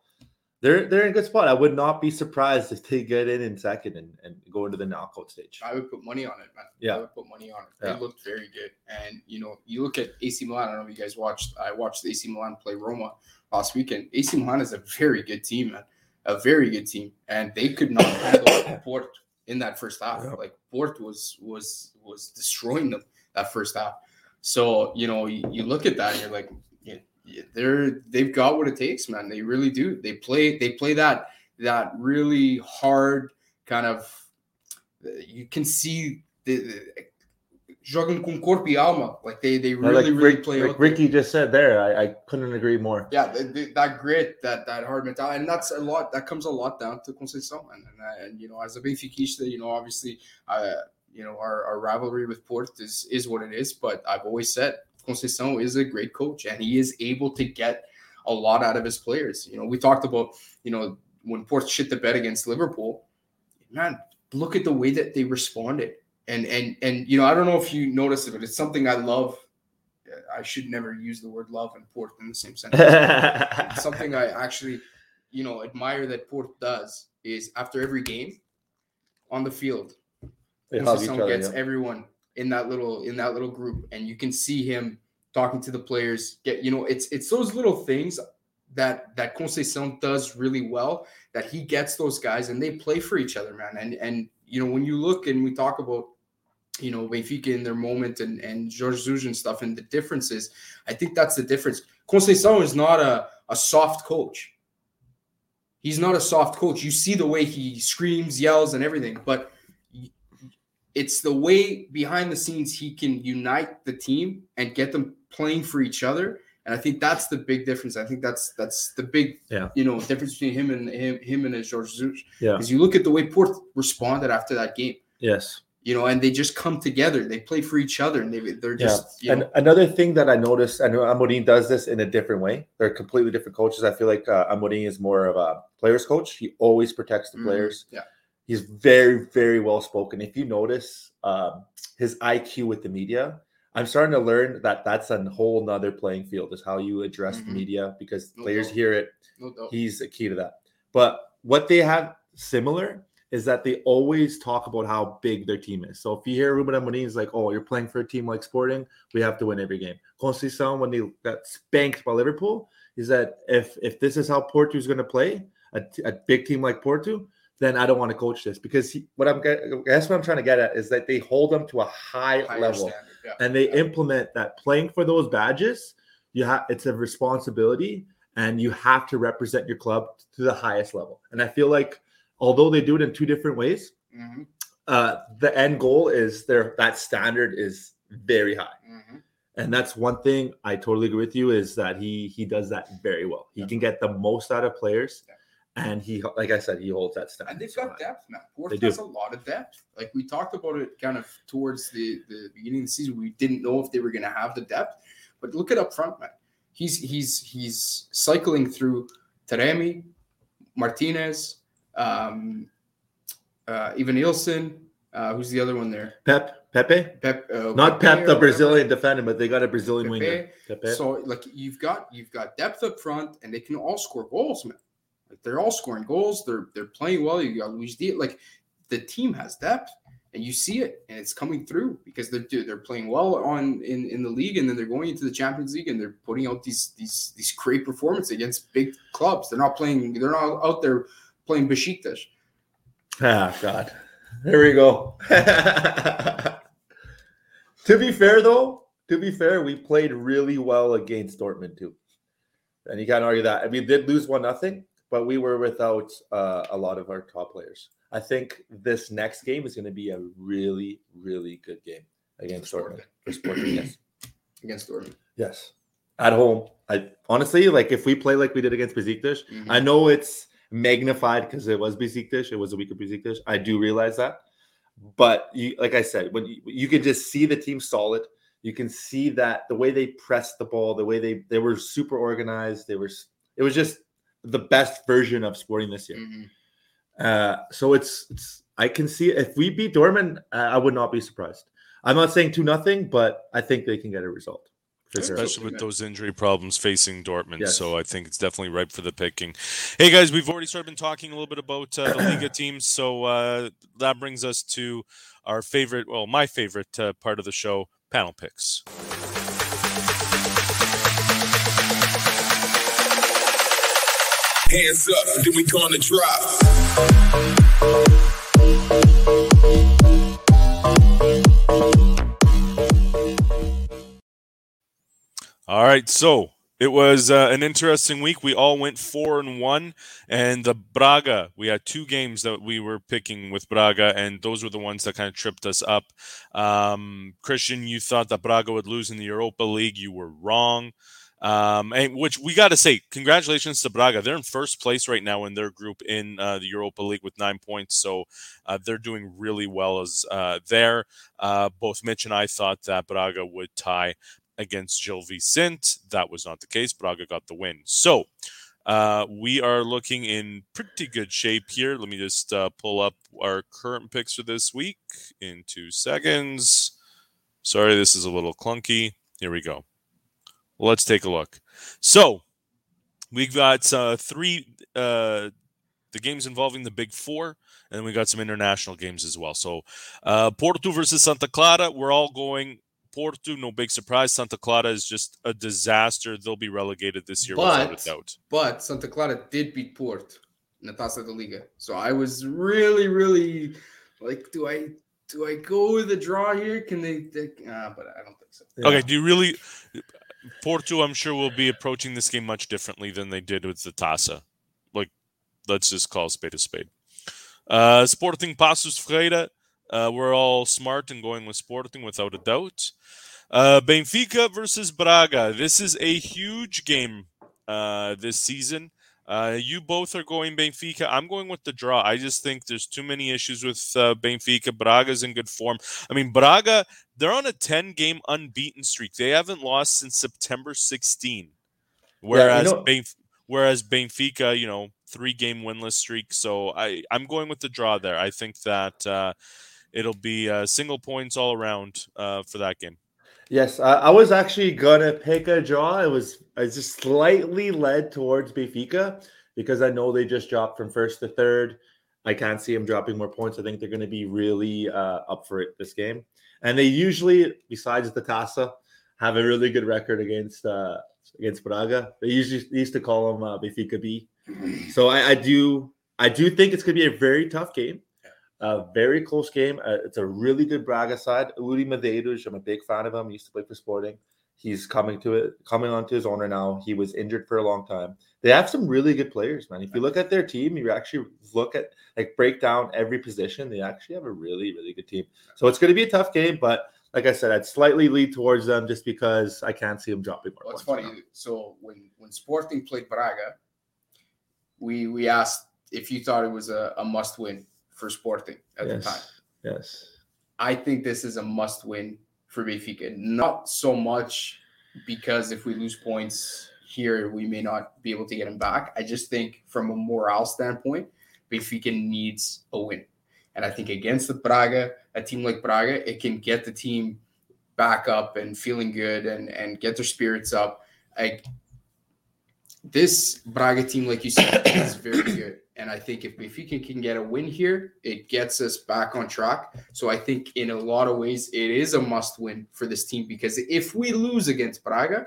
They're they're in a good spot. I would not be surprised if they get in in second and, and go into the knockout stage. I would put money on it, man. Yeah. I would put money on it. They Yeah. looked very good. And you know, you look at AC Milan. I don't know if you guys watched. I watched AC Milan play Roma last weekend. AC Milan is a very good team, man. A very good team, and they could not [coughs] handle Port in that first half. Yeah. Like Port was was was destroying them that first half. So you know, you, you look at that, and you're like, yeah, yeah, they're they've got what it takes, man. They really do. They play they play that that really hard kind of. Uh, you can see the, the jogam com corpo e alma, like they they really like really Rick- play. like Ricky there. just said there, I, I couldn't agree more. Yeah, the, the, that grit, that that hard mentality, and that's a lot. That comes a lot down to Conceição, and and, uh, and you know, as a Benfiquista, you know, obviously, uh, you know, our, our rivalry with Port is is what it is. But I've always said Conceição is a great coach, and he is able to get a lot out of his players. You know, we talked about you know when Port shit the bed against Liverpool, man. Look at the way that they responded, and and and you know, I don't know if you noticed it, but it's something I love. I should never use the word love and Port in the same sentence [laughs] something I actually, you know, admire that Port does is after every game on the field, Conceição gets yeah. everyone in that little in that little group, and you can see him talking to the players. Get you know, it's it's those little things that that Conceição does really well. That he gets those guys and they play for each other, man. And and you know when you look and we talk about you know Benfica in their moment and and Jorge Jesus and stuff and the differences, I think that's the difference. Conceição is not a a soft coach. He's not a soft coach. You see the way he screams, yells, and everything, but it's the way behind the scenes he can unite the team and get them playing for each other. And I think that's the big difference. I think that's that's the big Yeah. you know difference between him and him him and George Jesus. Yeah. Because you look at the way Port responded after that game, Yes. You know, and they just come together. They play for each other, and they they're Yeah. just you And know, another thing that I noticed, I know Amorim does this in a different way. They're completely different coaches. I feel like uh, Amorim is more of a players coach. He always protects the Mhm. players. Yeah. He's very, very well spoken. If you notice um, his IQ with the media, I'm starting to learn that that's a whole nother playing field is how you address the Mhm. media because No players doubt. hear it. no doubt. He's the key to that. But what they have similar is that they always talk about how big their team is. So if you hear Ruben Amorim is like, "Oh, you're playing for a team like Sporting, we have to win every game." Conceição, when they got spanked by Liverpool, is that if if this is how Porto is going to play, a, a big team like Porto, then I don't want to coach this because he, what I'm that's what I'm trying to get at is that they hold them to a high Higher level yeah. and they implement that playing for those badges you have it's a responsibility and you have to represent your club to the highest level and i feel like although they do it in two different ways Mhm, uh the end goal is their that standard is very high mhm. and that's one thing i totally agree with you is that he he does that very well he Yeah. can get the most out of players Yeah. and he like i said he holds that standard And they've got high. depth now. They do. has a lot of depth. Like we talked about it kind of towards the, the beginning of the season. We didn't know if they were gonna have the depth. But look at up front, man. He's he's he's cycling through Taremi, Martinez, um, uh, Evanilson. Uh, who's the other one there? pep pepe Pep. Uh, not Pepe pep the whatever. brazilian defender but they got a brazilian Pepe. winger pepe So like you've got you've got depth up front, and they can all score goals, man. Like they're all scoring goals. They're they're playing well. You got Luis Diaz. Like the team has depth, and you see it, and it's coming through because they're they're playing well on in in the league, and then they're going into the Champions League, and they're putting out these these these great performances against big clubs. They're not playing. They're not out there playing Besiktas. Ah, God. There we go. [laughs] to be fair, though, to be fair, we played really well against Dortmund too, and you can't argue that. I mean, did lose one nothing, but we were without uh, a lot of our top players. I think this next game is going to be a really, really good game against Dortmund for Sporting. Yes, [clears throat] against Dortmund. Yes, at home. I honestly like if we play like we did against Besiktas. Mm-hmm. I know it's magnified because it was Besiktas. It was a week of Besiktas. I do realize that, but you, like I said, when you, you can just see the team solid. You can see that the way they pressed the ball, the way they they were super organized. They were. It was just the best version of Sporting this year. Mm-hmm. Uh, so it's it's I can see if we beat Dortmund, I would not be surprised. I'm not saying two nothing, but I think they can get a result. Especially with those injury problems facing Dortmund. Yes. So I think it's definitely ripe for the picking. Hey, guys, we've already started been talking a little bit about uh, the Liga teams. So uh, that brings us to our favorite, well, my favorite uh, part of the show panel picks. Hands up, then we gonna drop. All right, so it was uh, an interesting week. We all went four and one, and the Braga. We had two games that we were picking with Braga, and those were the ones that kind of tripped us up. Um, Christian, you thought that Braga would lose in the Europa League. You were wrong. Um, and which we got to say, congratulations to Braga. They're in first place right now in their group in uh, the Europa League with nine points. So uh, they're doing really well as uh, there. Uh, both Mitch and I thought that Braga would tie against Gil Vicente. That was not the case. Braga got the win. So uh, we are looking in pretty good shape here. Let me just uh, pull up our current picks for this week in two seconds. Sorry, this is a little clunky. Here we go. Let's take a look. So we've got uh, three uh, the games involving the big four, and we got some international games as well. So uh, Porto versus Santa Clara. We're all going Porto, no big surprise. Santa Clara is just a disaster. They'll be relegated this year but, without a doubt. But Santa Clara did beat Porto in the Taça da Liga. So I was really, really like, do I do I go with a draw here? Can they? they uh, but I don't think so. Yeah. Okay. Do you really? Porto, I'm sure, will be approaching this game much differently than they did with the Taça. Like, let's just call spade a spade. Uh, Sporting Paços Ferreira. Uh, we're all smart and going with Sporting without a doubt. Uh, Benfica versus Braga. This is a huge game uh, this season. Uh, you both are going Benfica. I'm going with the draw. I just think there's too many issues with uh, Benfica. Braga's in good form. I mean, Braga, they're on a 10 game unbeaten streak. They haven't lost since September 16. Whereas, yeah, you know, Benf- whereas Benfica, you know, three game winless streak. So I, I'm going with the draw there. I think that uh, it'll be uh, single points all around uh, for that game. Yes, I, I, was actually gonna pick a draw. It was I just slightly led towards Benfica because I know they just dropped from first to third. I can't see them dropping more points. I think they're going to be really uh, up for it this game, and they usually, besides the Taça, have a really good record against uh, against Braga. They usually they used to call them uh, Benfica B. So I, I do I do think it's going to be a very tough game. A very close game. Uh, it's a really good Braga side. Iuri Medeiros, I'm a big fan of him. He used to play for Sporting. He's coming to it, coming onto his owner now. He was injured for a long time. They have some really good players, man. If you look at their team, you actually look at like break down every position. They actually have a really, really good team. So it's going to be a tough game, but like I said, I'd slightly lead towards them just because I can't see them dropping more. What's funny? Now. So when when Sporting played Braga, we we asked if you thought it was a, a must win for Sporting at yes. the time. Yes. I think this is a must win for Benfica. Not so much because if we lose points here, we may not be able to get them back. I just think from a morale standpoint, Benfica needs a win. And I think against the Braga, a team like Braga, it can get the team back up and feeling good and, and get their spirits up. Like this Braga team, like you said, is very good. And I think if Benfica can get a win here, it gets us back on track. So I think in a lot of ways, it is a must win for this team because if we lose against Braga,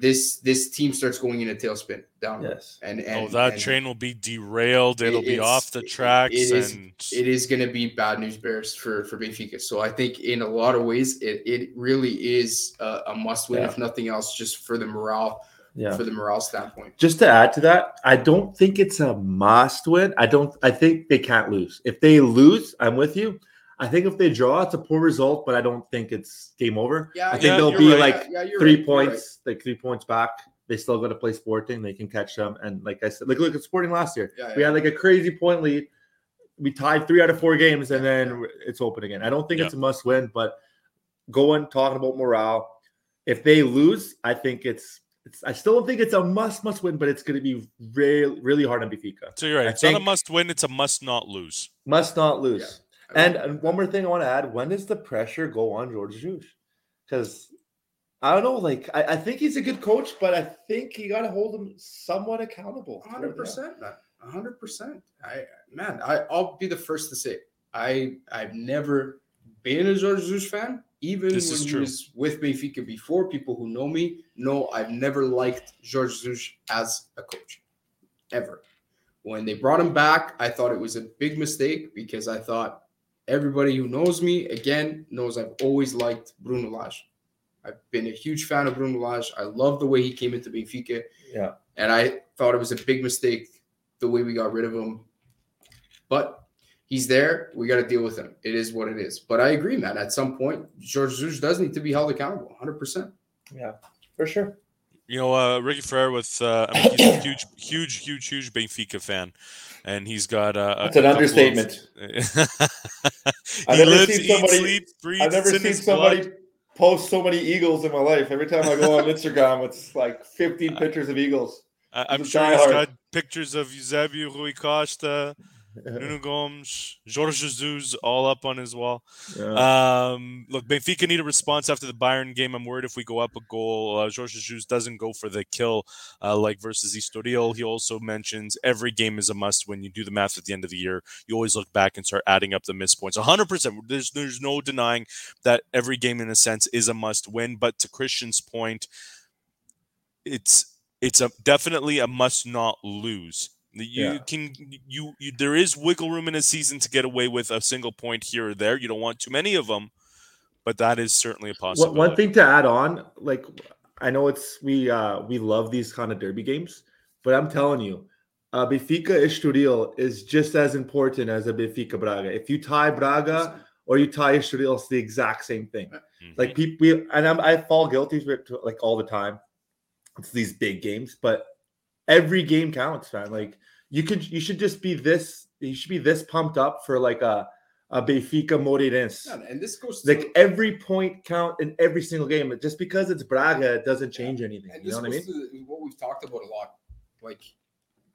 this this team starts going in a tailspin down. Yes. And, oh, and oh, that and train will be derailed. It'll be off the it- tracks, it is- and it is going to be bad news bears for for Benfica. So I think in a lot of ways it it really is a, a must win Yeah. if nothing else, just for the morale Yeah. for the morale standpoint. Just to add to that, I don't think it's a must win. I don't. I think they can't lose. If they lose, I'm with you. I think if they draw, it's a poor result, but I don't think it's game over. Yeah, I think yeah, they'll be right. like Yeah, yeah, three right, you're right. points, like three points back. They still got to play Sporting. They can catch them. And like I said, like look at Sporting last year. Yeah, We had like a crazy point lead. We tied three out of four games, and then it's open again. I don't think it's a must win, but going talking about morale, if they lose, I think it's. It's, I still don't think it's a must must win, but it's going to be really really hard on Benfica. so you're right. I It's not a must win. It's a must not lose. Must not lose. Yeah. And, and one more thing I want to add: when does the pressure go on George Jesus? Because I don't know, like I, I think he's a good coach, but I think you got to hold him somewhat accountable. Hundred percent. hundred percent. I man, I I'll be the first to say I I've never been a George Jesus fan. Even This is when he true. was with Benfica before, people who know me know I've never liked Jorge Jesus as a coach, ever. When they brought him back, I thought it was a big mistake because I thought everybody who knows me again knows I've always liked Bruno Lage. I've been a huge fan of Bruno Lage. I love the way he came into Benfica. Yeah. And I thought it was a big mistake the way we got rid of him. But he's there. We got to deal with him. It is what it is. But I agree, man. At some point, George Jesus does need to be held accountable 100%. Yeah, for sure. You know, uh, Ricky Ferrer with uh, I mean, he's a [coughs] huge, huge, huge, huge Benfica fan, and he's got uh, a That's an couple of- understatement. [laughs] he I've never lives, seen eats, somebody- sleeps, breathes. I've never seen his blood. somebody post so many eagles in my life. Every time I go on Instagram, it's like 15 [laughs] pictures of eagles. I- I'm sure he's diehard. got pictures of Eusebio, Rui Costa, [laughs] Nuno Gomes, Jorge Jesus all up on his wall. Yeah. Um, look, Benfica need a response after the Bayern game. I'm worried if we go up a goal, uh, Jorge Jesus doesn't go for the kill uh, like versus Estoril. He also mentions every game is a must when you do the math at the end of the year. You always look back and start adding up the missed points. 100%. There's, there's no denying that every game, in a sense, is a must win. But to Christian's point, it's it's a definitely a must not lose. You Yeah. can you, you there is wiggle room in a season to get away with a single point here or there. You don't want too many of them, but that is certainly a possibility. one thing to add on, like I know it's we uh we love these kind of derby games, but I'm telling you, uh Benfica Estoril is just as important as a Benfica Braga. If you tie Braga or you tie Estoril, it's the exact same thing. Mhm. Like people, we, and I'm, I fall guilty of it like all the time. It's these big games, but every game counts, man. Like you could, you should just be this. You should be this pumped up for like a a Benfica Moreirense. Yeah, and this goes to Like every point count in every single game. Just because it's Braga, it doesn't change anything. And You know what I mean? to what we've talked about a lot. Like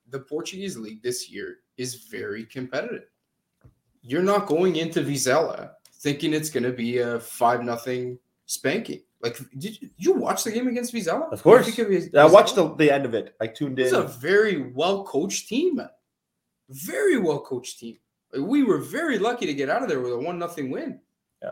the Portuguese league this year is very competitive. You're not going into Vizela thinking it's going to be a five nothing spanking. Like, did you, you watch the game against Vizela? Of course. I watched the, the end of it. I tuned in. It's a very well coached team. Very well coached team. Like, we were very lucky to get out of there with a one nothing win. Yeah.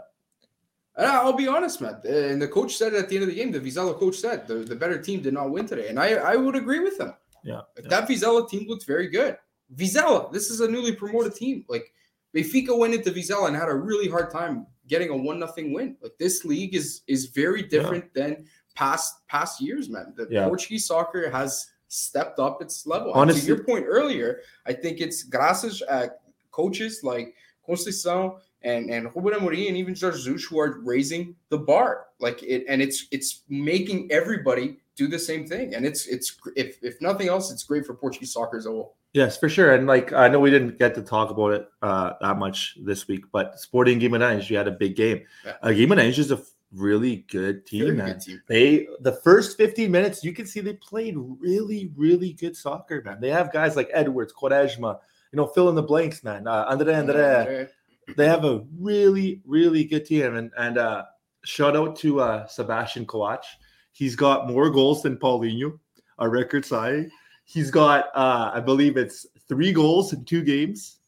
And I'll be honest, man. And the coach said it at the end of the game. The Vizela coach said the, the better team did not win today, and I I would agree with him. Yeah. Like, That Vizela team looked very good. Vizela, this is a newly promoted team. Like Benfica went into Vizela and had a really hard time getting a one nothing win. Like this league is is very different than past past years, man. The Yeah. Portuguese soccer has stepped up its level. And Honestly- to your point earlier, I think it's graças at coaches like Conceição and and Ruben Amorim and even Jorge Jesus who are raising the bar. Like it, and it's it's making everybody do the same thing. And it's it's if if nothing else, it's great for Portuguese soccer as a whole. Yes, for sure. And like I know we didn't get to talk about it uh, that much this week, but Sporting Guimarães, you had a big game. Yeah. Uh, Guimarães is a really good team, man. good team. They the first 15 minutes, you can see they played really, really good soccer, man. They have guys like Edwards, Quaresma, you know, fill in the blanks, man. Uh, Andre Andre. They have a really, really good team. And and uh shout out to uh Sebastian Coates. He's got more goals than Paulinho, a record signing. He's got uh I believe it's three goals in two games.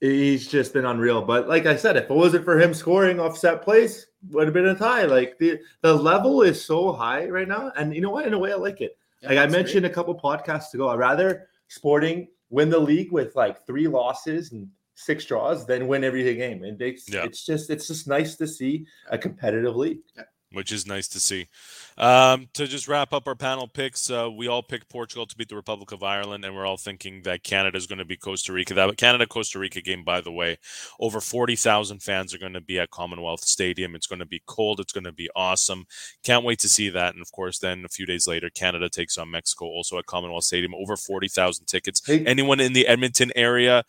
he's just been unreal. But like I said, if it wasn't for him scoring off set plays, would have been a tie. Like the the level is so high right now, and you know what? In a way, I like it. Yeah, like I mentioned great. a couple podcasts ago, I'd rather Sporting win the league with like three losses and six draws than win every game. And it's, Yeah. it's just it's just nice to see a competitive league. which is nice to see. Um, to just wrap up our panel picks, uh, we all picked Portugal to beat the Republic of Ireland, and we're all thinking that Canada is going to beat Costa Rica. That Canada Costa Rica game, by the way, over forty thousand fans are going to be at Commonwealth Stadium. It's going to be cold. It's going to be awesome. Can't wait to see that. And of course, then a few days later, Canada takes on Mexico, also at Commonwealth Stadium. Over forty thousand tickets. Hey, Anyone in the Edmonton area,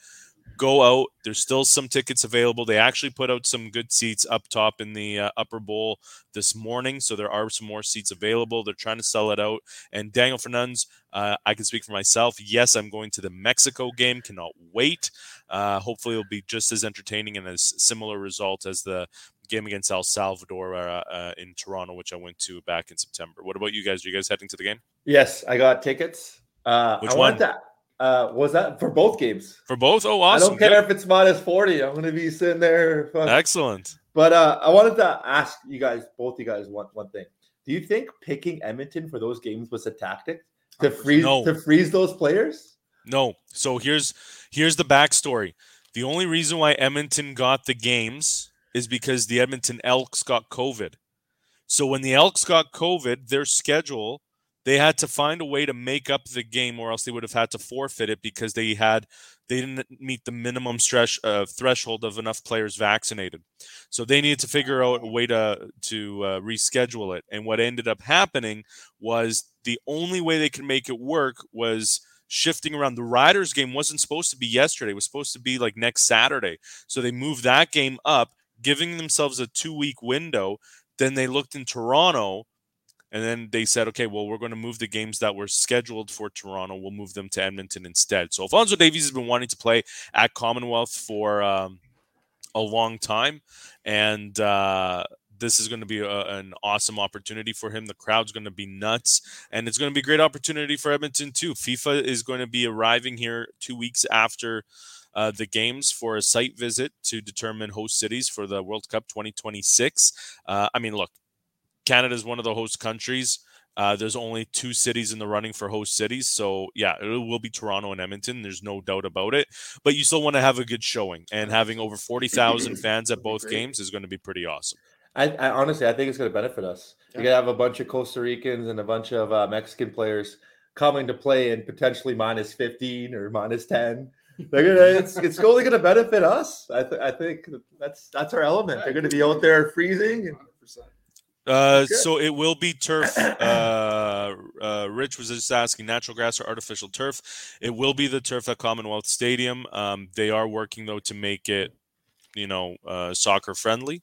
go out. There's still some tickets available. They actually put out some good seats up top in the uh, upper bowl this morning, so there are some more seats available. They're trying to sell it out. And Daniel Fernandez, uh, I can speak for myself. Yes, I'm going to the Mexico game. Cannot wait. Uh, hopefully, it'll be just as entertaining and as similar result as the game against El Salvador uh, uh, in Toronto, which I went to back in September. What about you guys? Are you guys heading to the game yes, I got tickets. Uh, Which I one? want that. Uh, was that for both games? for both? Oh, awesome. I don't care if it's minus forty. I'm gonna be sitting there. Excellent. But uh, I wanted to ask you guys, both you guys, one one thing. Do you think picking Edmonton for those games was a tactic to freeze No. to freeze those players? No. So here's here's the backstory. The only reason why Edmonton got the games is because the Edmonton Elks got COVID. So when the Elks got COVID, their schedule, they had to find a way to make up the game, or else they would have had to forfeit it because they had they didn't meet the minimum stress uh, threshold of enough players vaccinated. So they needed to figure out a way to to uh, reschedule it. And what ended up happening was the only way they could make it work was shifting around. The Riders game wasn't supposed to be yesterday; it was supposed to be like next Saturday. So they moved that game up, giving themselves a two week window. Then they looked in Toronto. And then they said, okay, well, we're going to move the games that were scheduled for Toronto. We'll move them to Edmonton instead. So Alphonso Davies has been wanting to play at Commonwealth for um, a long time, and uh, this is going to be a, an awesome opportunity for him. The crowd's going to be nuts, and it's going to be a great opportunity for Edmonton too. FIFA is going to be arriving here two weeks after. Uh, the games for a site visit to determine host cities for the World Cup 2026. Uh, I mean, look, Canada is one of the host countries. Uh, there's only two cities in the running for host cities. So, yeah, it will be Toronto and Edmonton. There's no doubt about it. But you still want to have a good showing. And having over 40,000 [clears throat] fans at both great. games is going to be pretty awesome. I, I honestly, I think it's going to benefit us. You're going to have a bunch of Costa Ricans and a bunch of uh, Mexican players coming to play in potentially minus 15 or minus 10. They're gonna. It's, it's [laughs] only going to benefit us. I, th- I think that's that's our element. They're going to be out there freezing. And 100%. Uh, so it will be turf. [coughs] Uh, uh, Rich was just asking natural grass or artificial turf. It will be the turf at Commonwealth Stadium. Um, they are working though to make it, you know, uh, soccer friendly.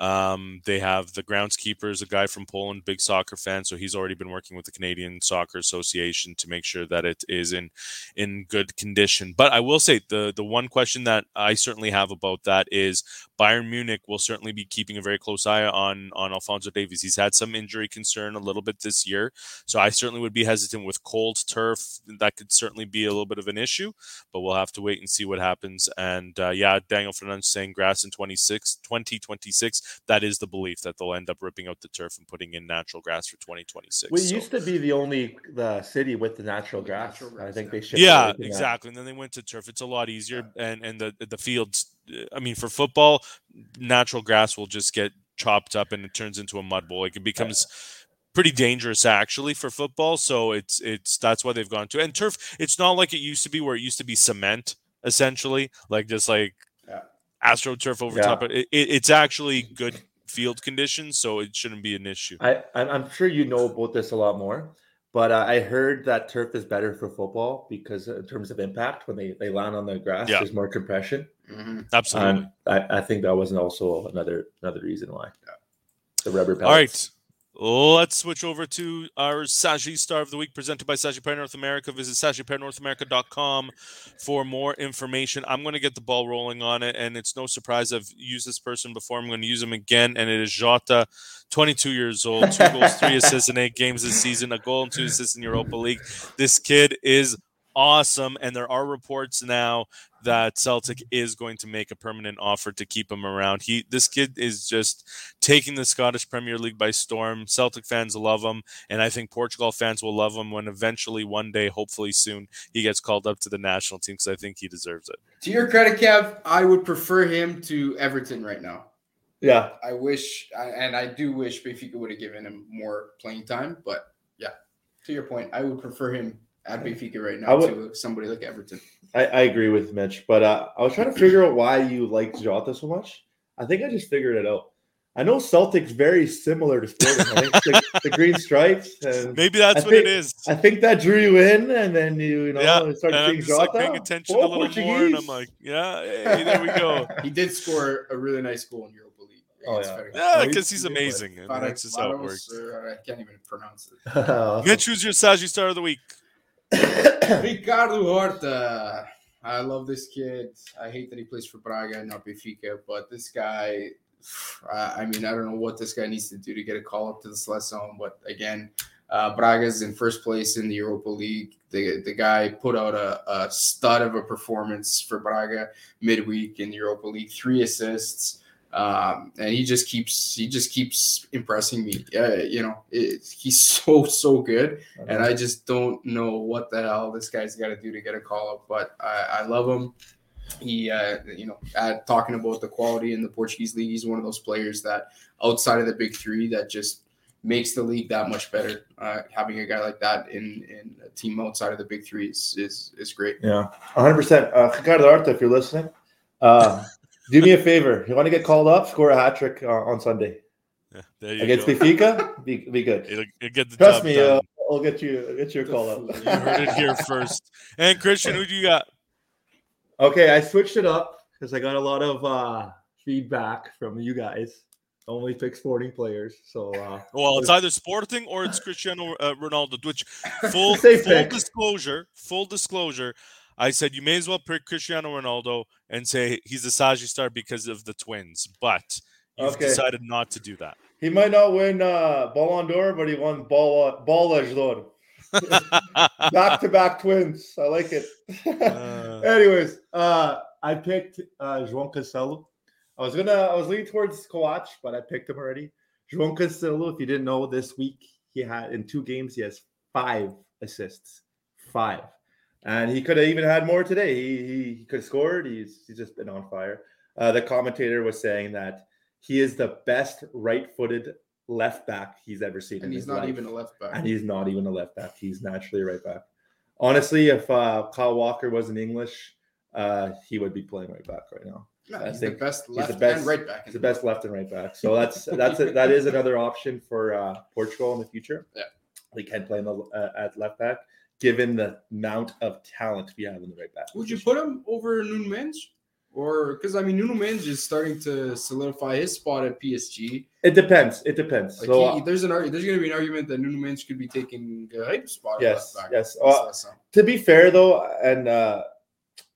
Um, they have the groundskeepers, a guy from Poland, big soccer fan, so he's already been working with the Canadian Soccer Association to make sure that it is in in good condition. But I will say the the one question that I certainly have about that is Bayern Munich will certainly be keeping a very close eye on on Alphonso Davies. He's had some injury concern a little bit this year, so I certainly would be hesitant with cold turf. That could certainly be a little bit of an issue, but we'll have to wait and see what happens. And uh, yeah, Daniel Fernandez saying grass in 26, 2026. That is the belief that they'll end up ripping out the turf and putting in natural grass for 2026. we So- used to be the only the city with the natural grass. Natural I think yeah. they shifted yeah away from that. exactly and then they went to turf it's a lot easier and and the the fields uh, i mean for football natural grass will just get chopped up and it turns into a mud bowl like it becomes pretty dangerous actually for football so it's it's that's why they've gone to and turf it's not like it used to be where it used to be cement essentially like just like Yeah. Astroturf over Yeah. top it, it, it's actually good field conditions so it shouldn't be an issue I, I'm, I'm sure you know about this a lot more, but uh, I heard that turf is better for football because in terms of impact, when they, they land on the grass, Yeah. there's more compression. Mhm. absolutely And I, I think that wasn't also another another reason why. The rubber pellets. All right. Let's switch over to our Sashi Star of the Week presented by Sashi Pair North America. Visit SashiPairNorthAmerica.com for more information. I'm going to get the ball rolling on it, and it's no surprise I've used this person before. I'm going to use him again, and it is Jota, 22 years old, two goals, three assists in eight games this season, a goal and two assists in Europa League. This kid is awesome. And there are reports now that Celtic is going to make a permanent offer to keep him around. He this kid is just taking the Scottish Premier League by storm. Celtic fans love him, and I think Portugal fans will love him when eventually one day, hopefully soon, he gets called up to the national team because I think he deserves it. To your credit, Kev, I would prefer him to Everton right now. Yeah, I wish, and I do wish Benfica would have given him more playing time. But yeah, to your point, I would prefer him at Benfica right now would, to somebody like Everton. I, I agree with Mitch, but uh, I was trying to figure out why you like Jota so much. I think I just figured it out. I know Celtic's very similar to Sporting. I think the, the, green stripes. And maybe that's I what think, it is. I think that drew you in, and then you, you know, yeah, started seeing Jota. Like paying attention oh, a little Portuguese. more, and I'm like, yeah, hey, there we go. [laughs] he did score a really nice goal in Europa League. Oh yeah, yeah, because he's amazing. And that's just how it works. Or, I can't even pronounce it. [laughs] Mitch, who's your Saji star of the week? [coughs] Ricardo Horta. I love this kid. I hate that he plays for Braga and not Benfica, but this guy, [sighs] I mean, I don't know what this guy needs to do to get a call up to the Seleção. But again, uh, Braga's in first place in the Europa League. The, the guy put out a, a stud of a performance for Braga midweek in the Europa League, three assists um, and he just keeps he just keeps impressing me. Uh, you know, it, he's [laughs] so so good, and I just don't know what the hell this guy's got to do to get a call up. But I, I love him. He, uh, you know, at, talking about the quality in the Portuguese league, he's one of those players that outside of the big three that just makes the league that much better. Uh, having a guy like that in in a team outside of the big three is is, is great. Yeah, 100. percent uh, Ricardo Horta, if you're listening. Uh, do me a favor. You want to get called up? Score a hat trick uh, on Sunday. Yeah, Against go. Benfica, [laughs] be, be good. It'll, it'll get the Trust me, uh, I'll get you I'll get you a call up. you heard it here first. And Christian, who do you got? Okay, I switched it up because I got a lot of uh, feedback from you guys. Only pick sporting players. So uh, well, it's either Sporting or it's Cristiano uh, Ronaldo. Which [laughs] full full disclosure, full disclosure. I said you may as well pick Cristiano Ronaldo and say he's the Saji star because of the twins, but you've okay. decided not to do that. He might not win uh, Ballon d'Or, but he won Ball Bola d'Or. back to back twins. I like it. uh, [laughs] Anyways, uh, I picked uh, João Cancelo. I was gonna, I was leaning towards Coates, but I picked him already. João Cancelo, if you didn't know, this week he had in two games he has five assists. Five and he could have even had more today. He, he, he could have scored. He's he's just been on fire. Uh, the commentator was saying that he is the best right-footed left back he's ever seen. And he's not life. even a left back. And he's not even a left back. He's naturally a right back. Honestly, if uh, Kyle Walker was in English, uh, he would be playing right back right now. Yeah, he's the best left he's the best, and right back. He's the best left and right back. So that's [laughs] that's a, that is another option for uh, Portugal in the future. Yeah, they can play him uh, at left back given the amount of talent we have in the right back. Would you put him over Nuno Mendes? Or because I mean Nuno Mendes is starting to solidify his spot at PSG. It depends. It depends. Like so he, there's an there's going to be an argument that Nuno Mendes could be taking a hype spot. Yes, yes. Uh, to be fair though, and uh,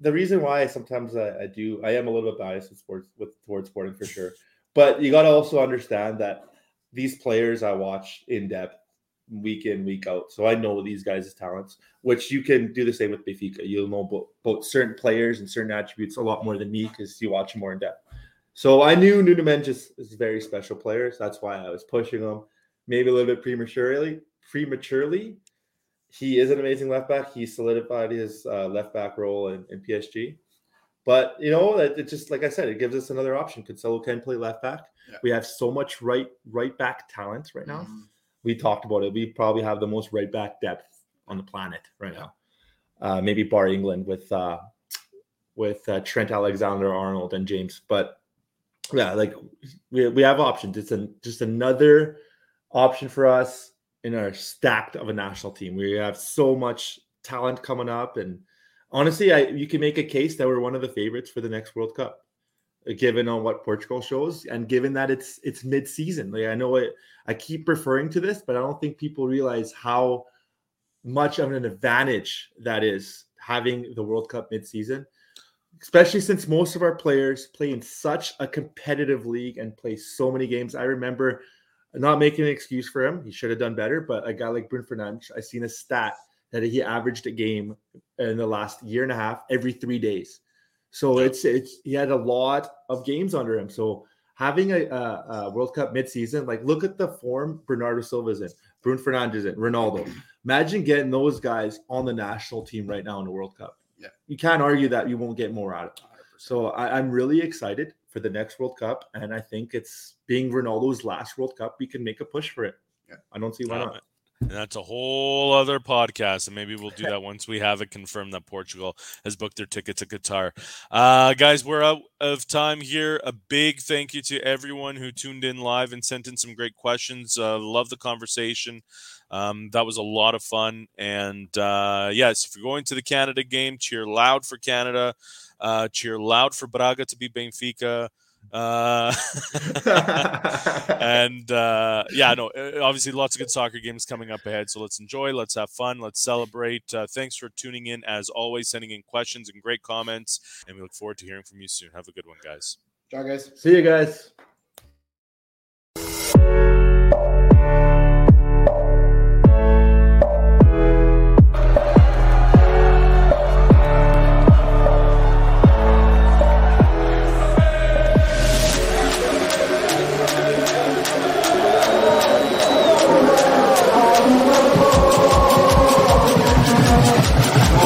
the reason why sometimes I, I, do I am a little bit biased with sports with towards sporting for sure, but you got to also understand that these players I watch in depth week in week out. So I know these guys' talents, which you can do the same with Benfica. You'll know about, about certain players and certain attributes a lot more than me because you watch them more in depth. So I knew Nuno Mendes is a very special player. So that's why I was pushing him, maybe a little bit prematurely. Prematurely, he is an amazing left back. He solidified his uh, left back role in, in PSG. But you know, it just like I said, it gives us another option. Cancelo can play left back. Yeah. We have so much right right back talent right now. Mm-hmm we talked about it. We probably have the most right back depth on the planet right now. Uh, maybe bar England with uh, with uh, Trent Alexander Arnold and James, but yeah, like we, we have options. It's an, just another option for us in our stacked of a national team. We have so much talent coming up, and honestly, I you can make a case that we're one of the favorites for the next World Cup given on what Portugal shows, and given that it's it's mid-season. Like I know it, I keep referring to this, but I don't think people realize how much of an advantage that is having the World Cup mid-season, especially since most of our players play in such a competitive league and play so many games. I remember not making an excuse for him; he should have done better. But a guy like Bruno Fernandes, I seen a stat that he averaged a game in the last year and a half every three days. So it's it's he had a lot of games under him. So having a, a, a World Cup midseason, like look at the form Bernardo Silva's in, Bruno Fernandes in, Ronaldo. Imagine getting those guys on the national team right now in the World Cup. Yeah. You can't argue that you won't get more out of it. So I, I'm really excited for the next World Cup, and I think it's being Ronaldo's last World Cup. We can make a push for it. Yeah. I don't see why Yeah, not. And that's a whole other podcast, and maybe we'll do that once we have it confirmed that Portugal has booked their ticket to Qatar. Uh, guys, we're out of time here. A big thank you to everyone who tuned in live and sent in some great questions. Uh, love the conversation. Um, that was a lot of fun. And uh, yes, if you're going to the Canada game, cheer loud for Canada. Uh, cheer loud for Braga to beat Benfica. Uh, [laughs] and uh, yeah, no, uh, obviously lots of good soccer games coming up ahead. So let's enjoy, let's have fun, let's celebrate. Uh, thanks for tuning in as always, sending in questions and great comments. And we look forward to hearing from you soon. Have a good one, guys. Ciao, guys. See you guys.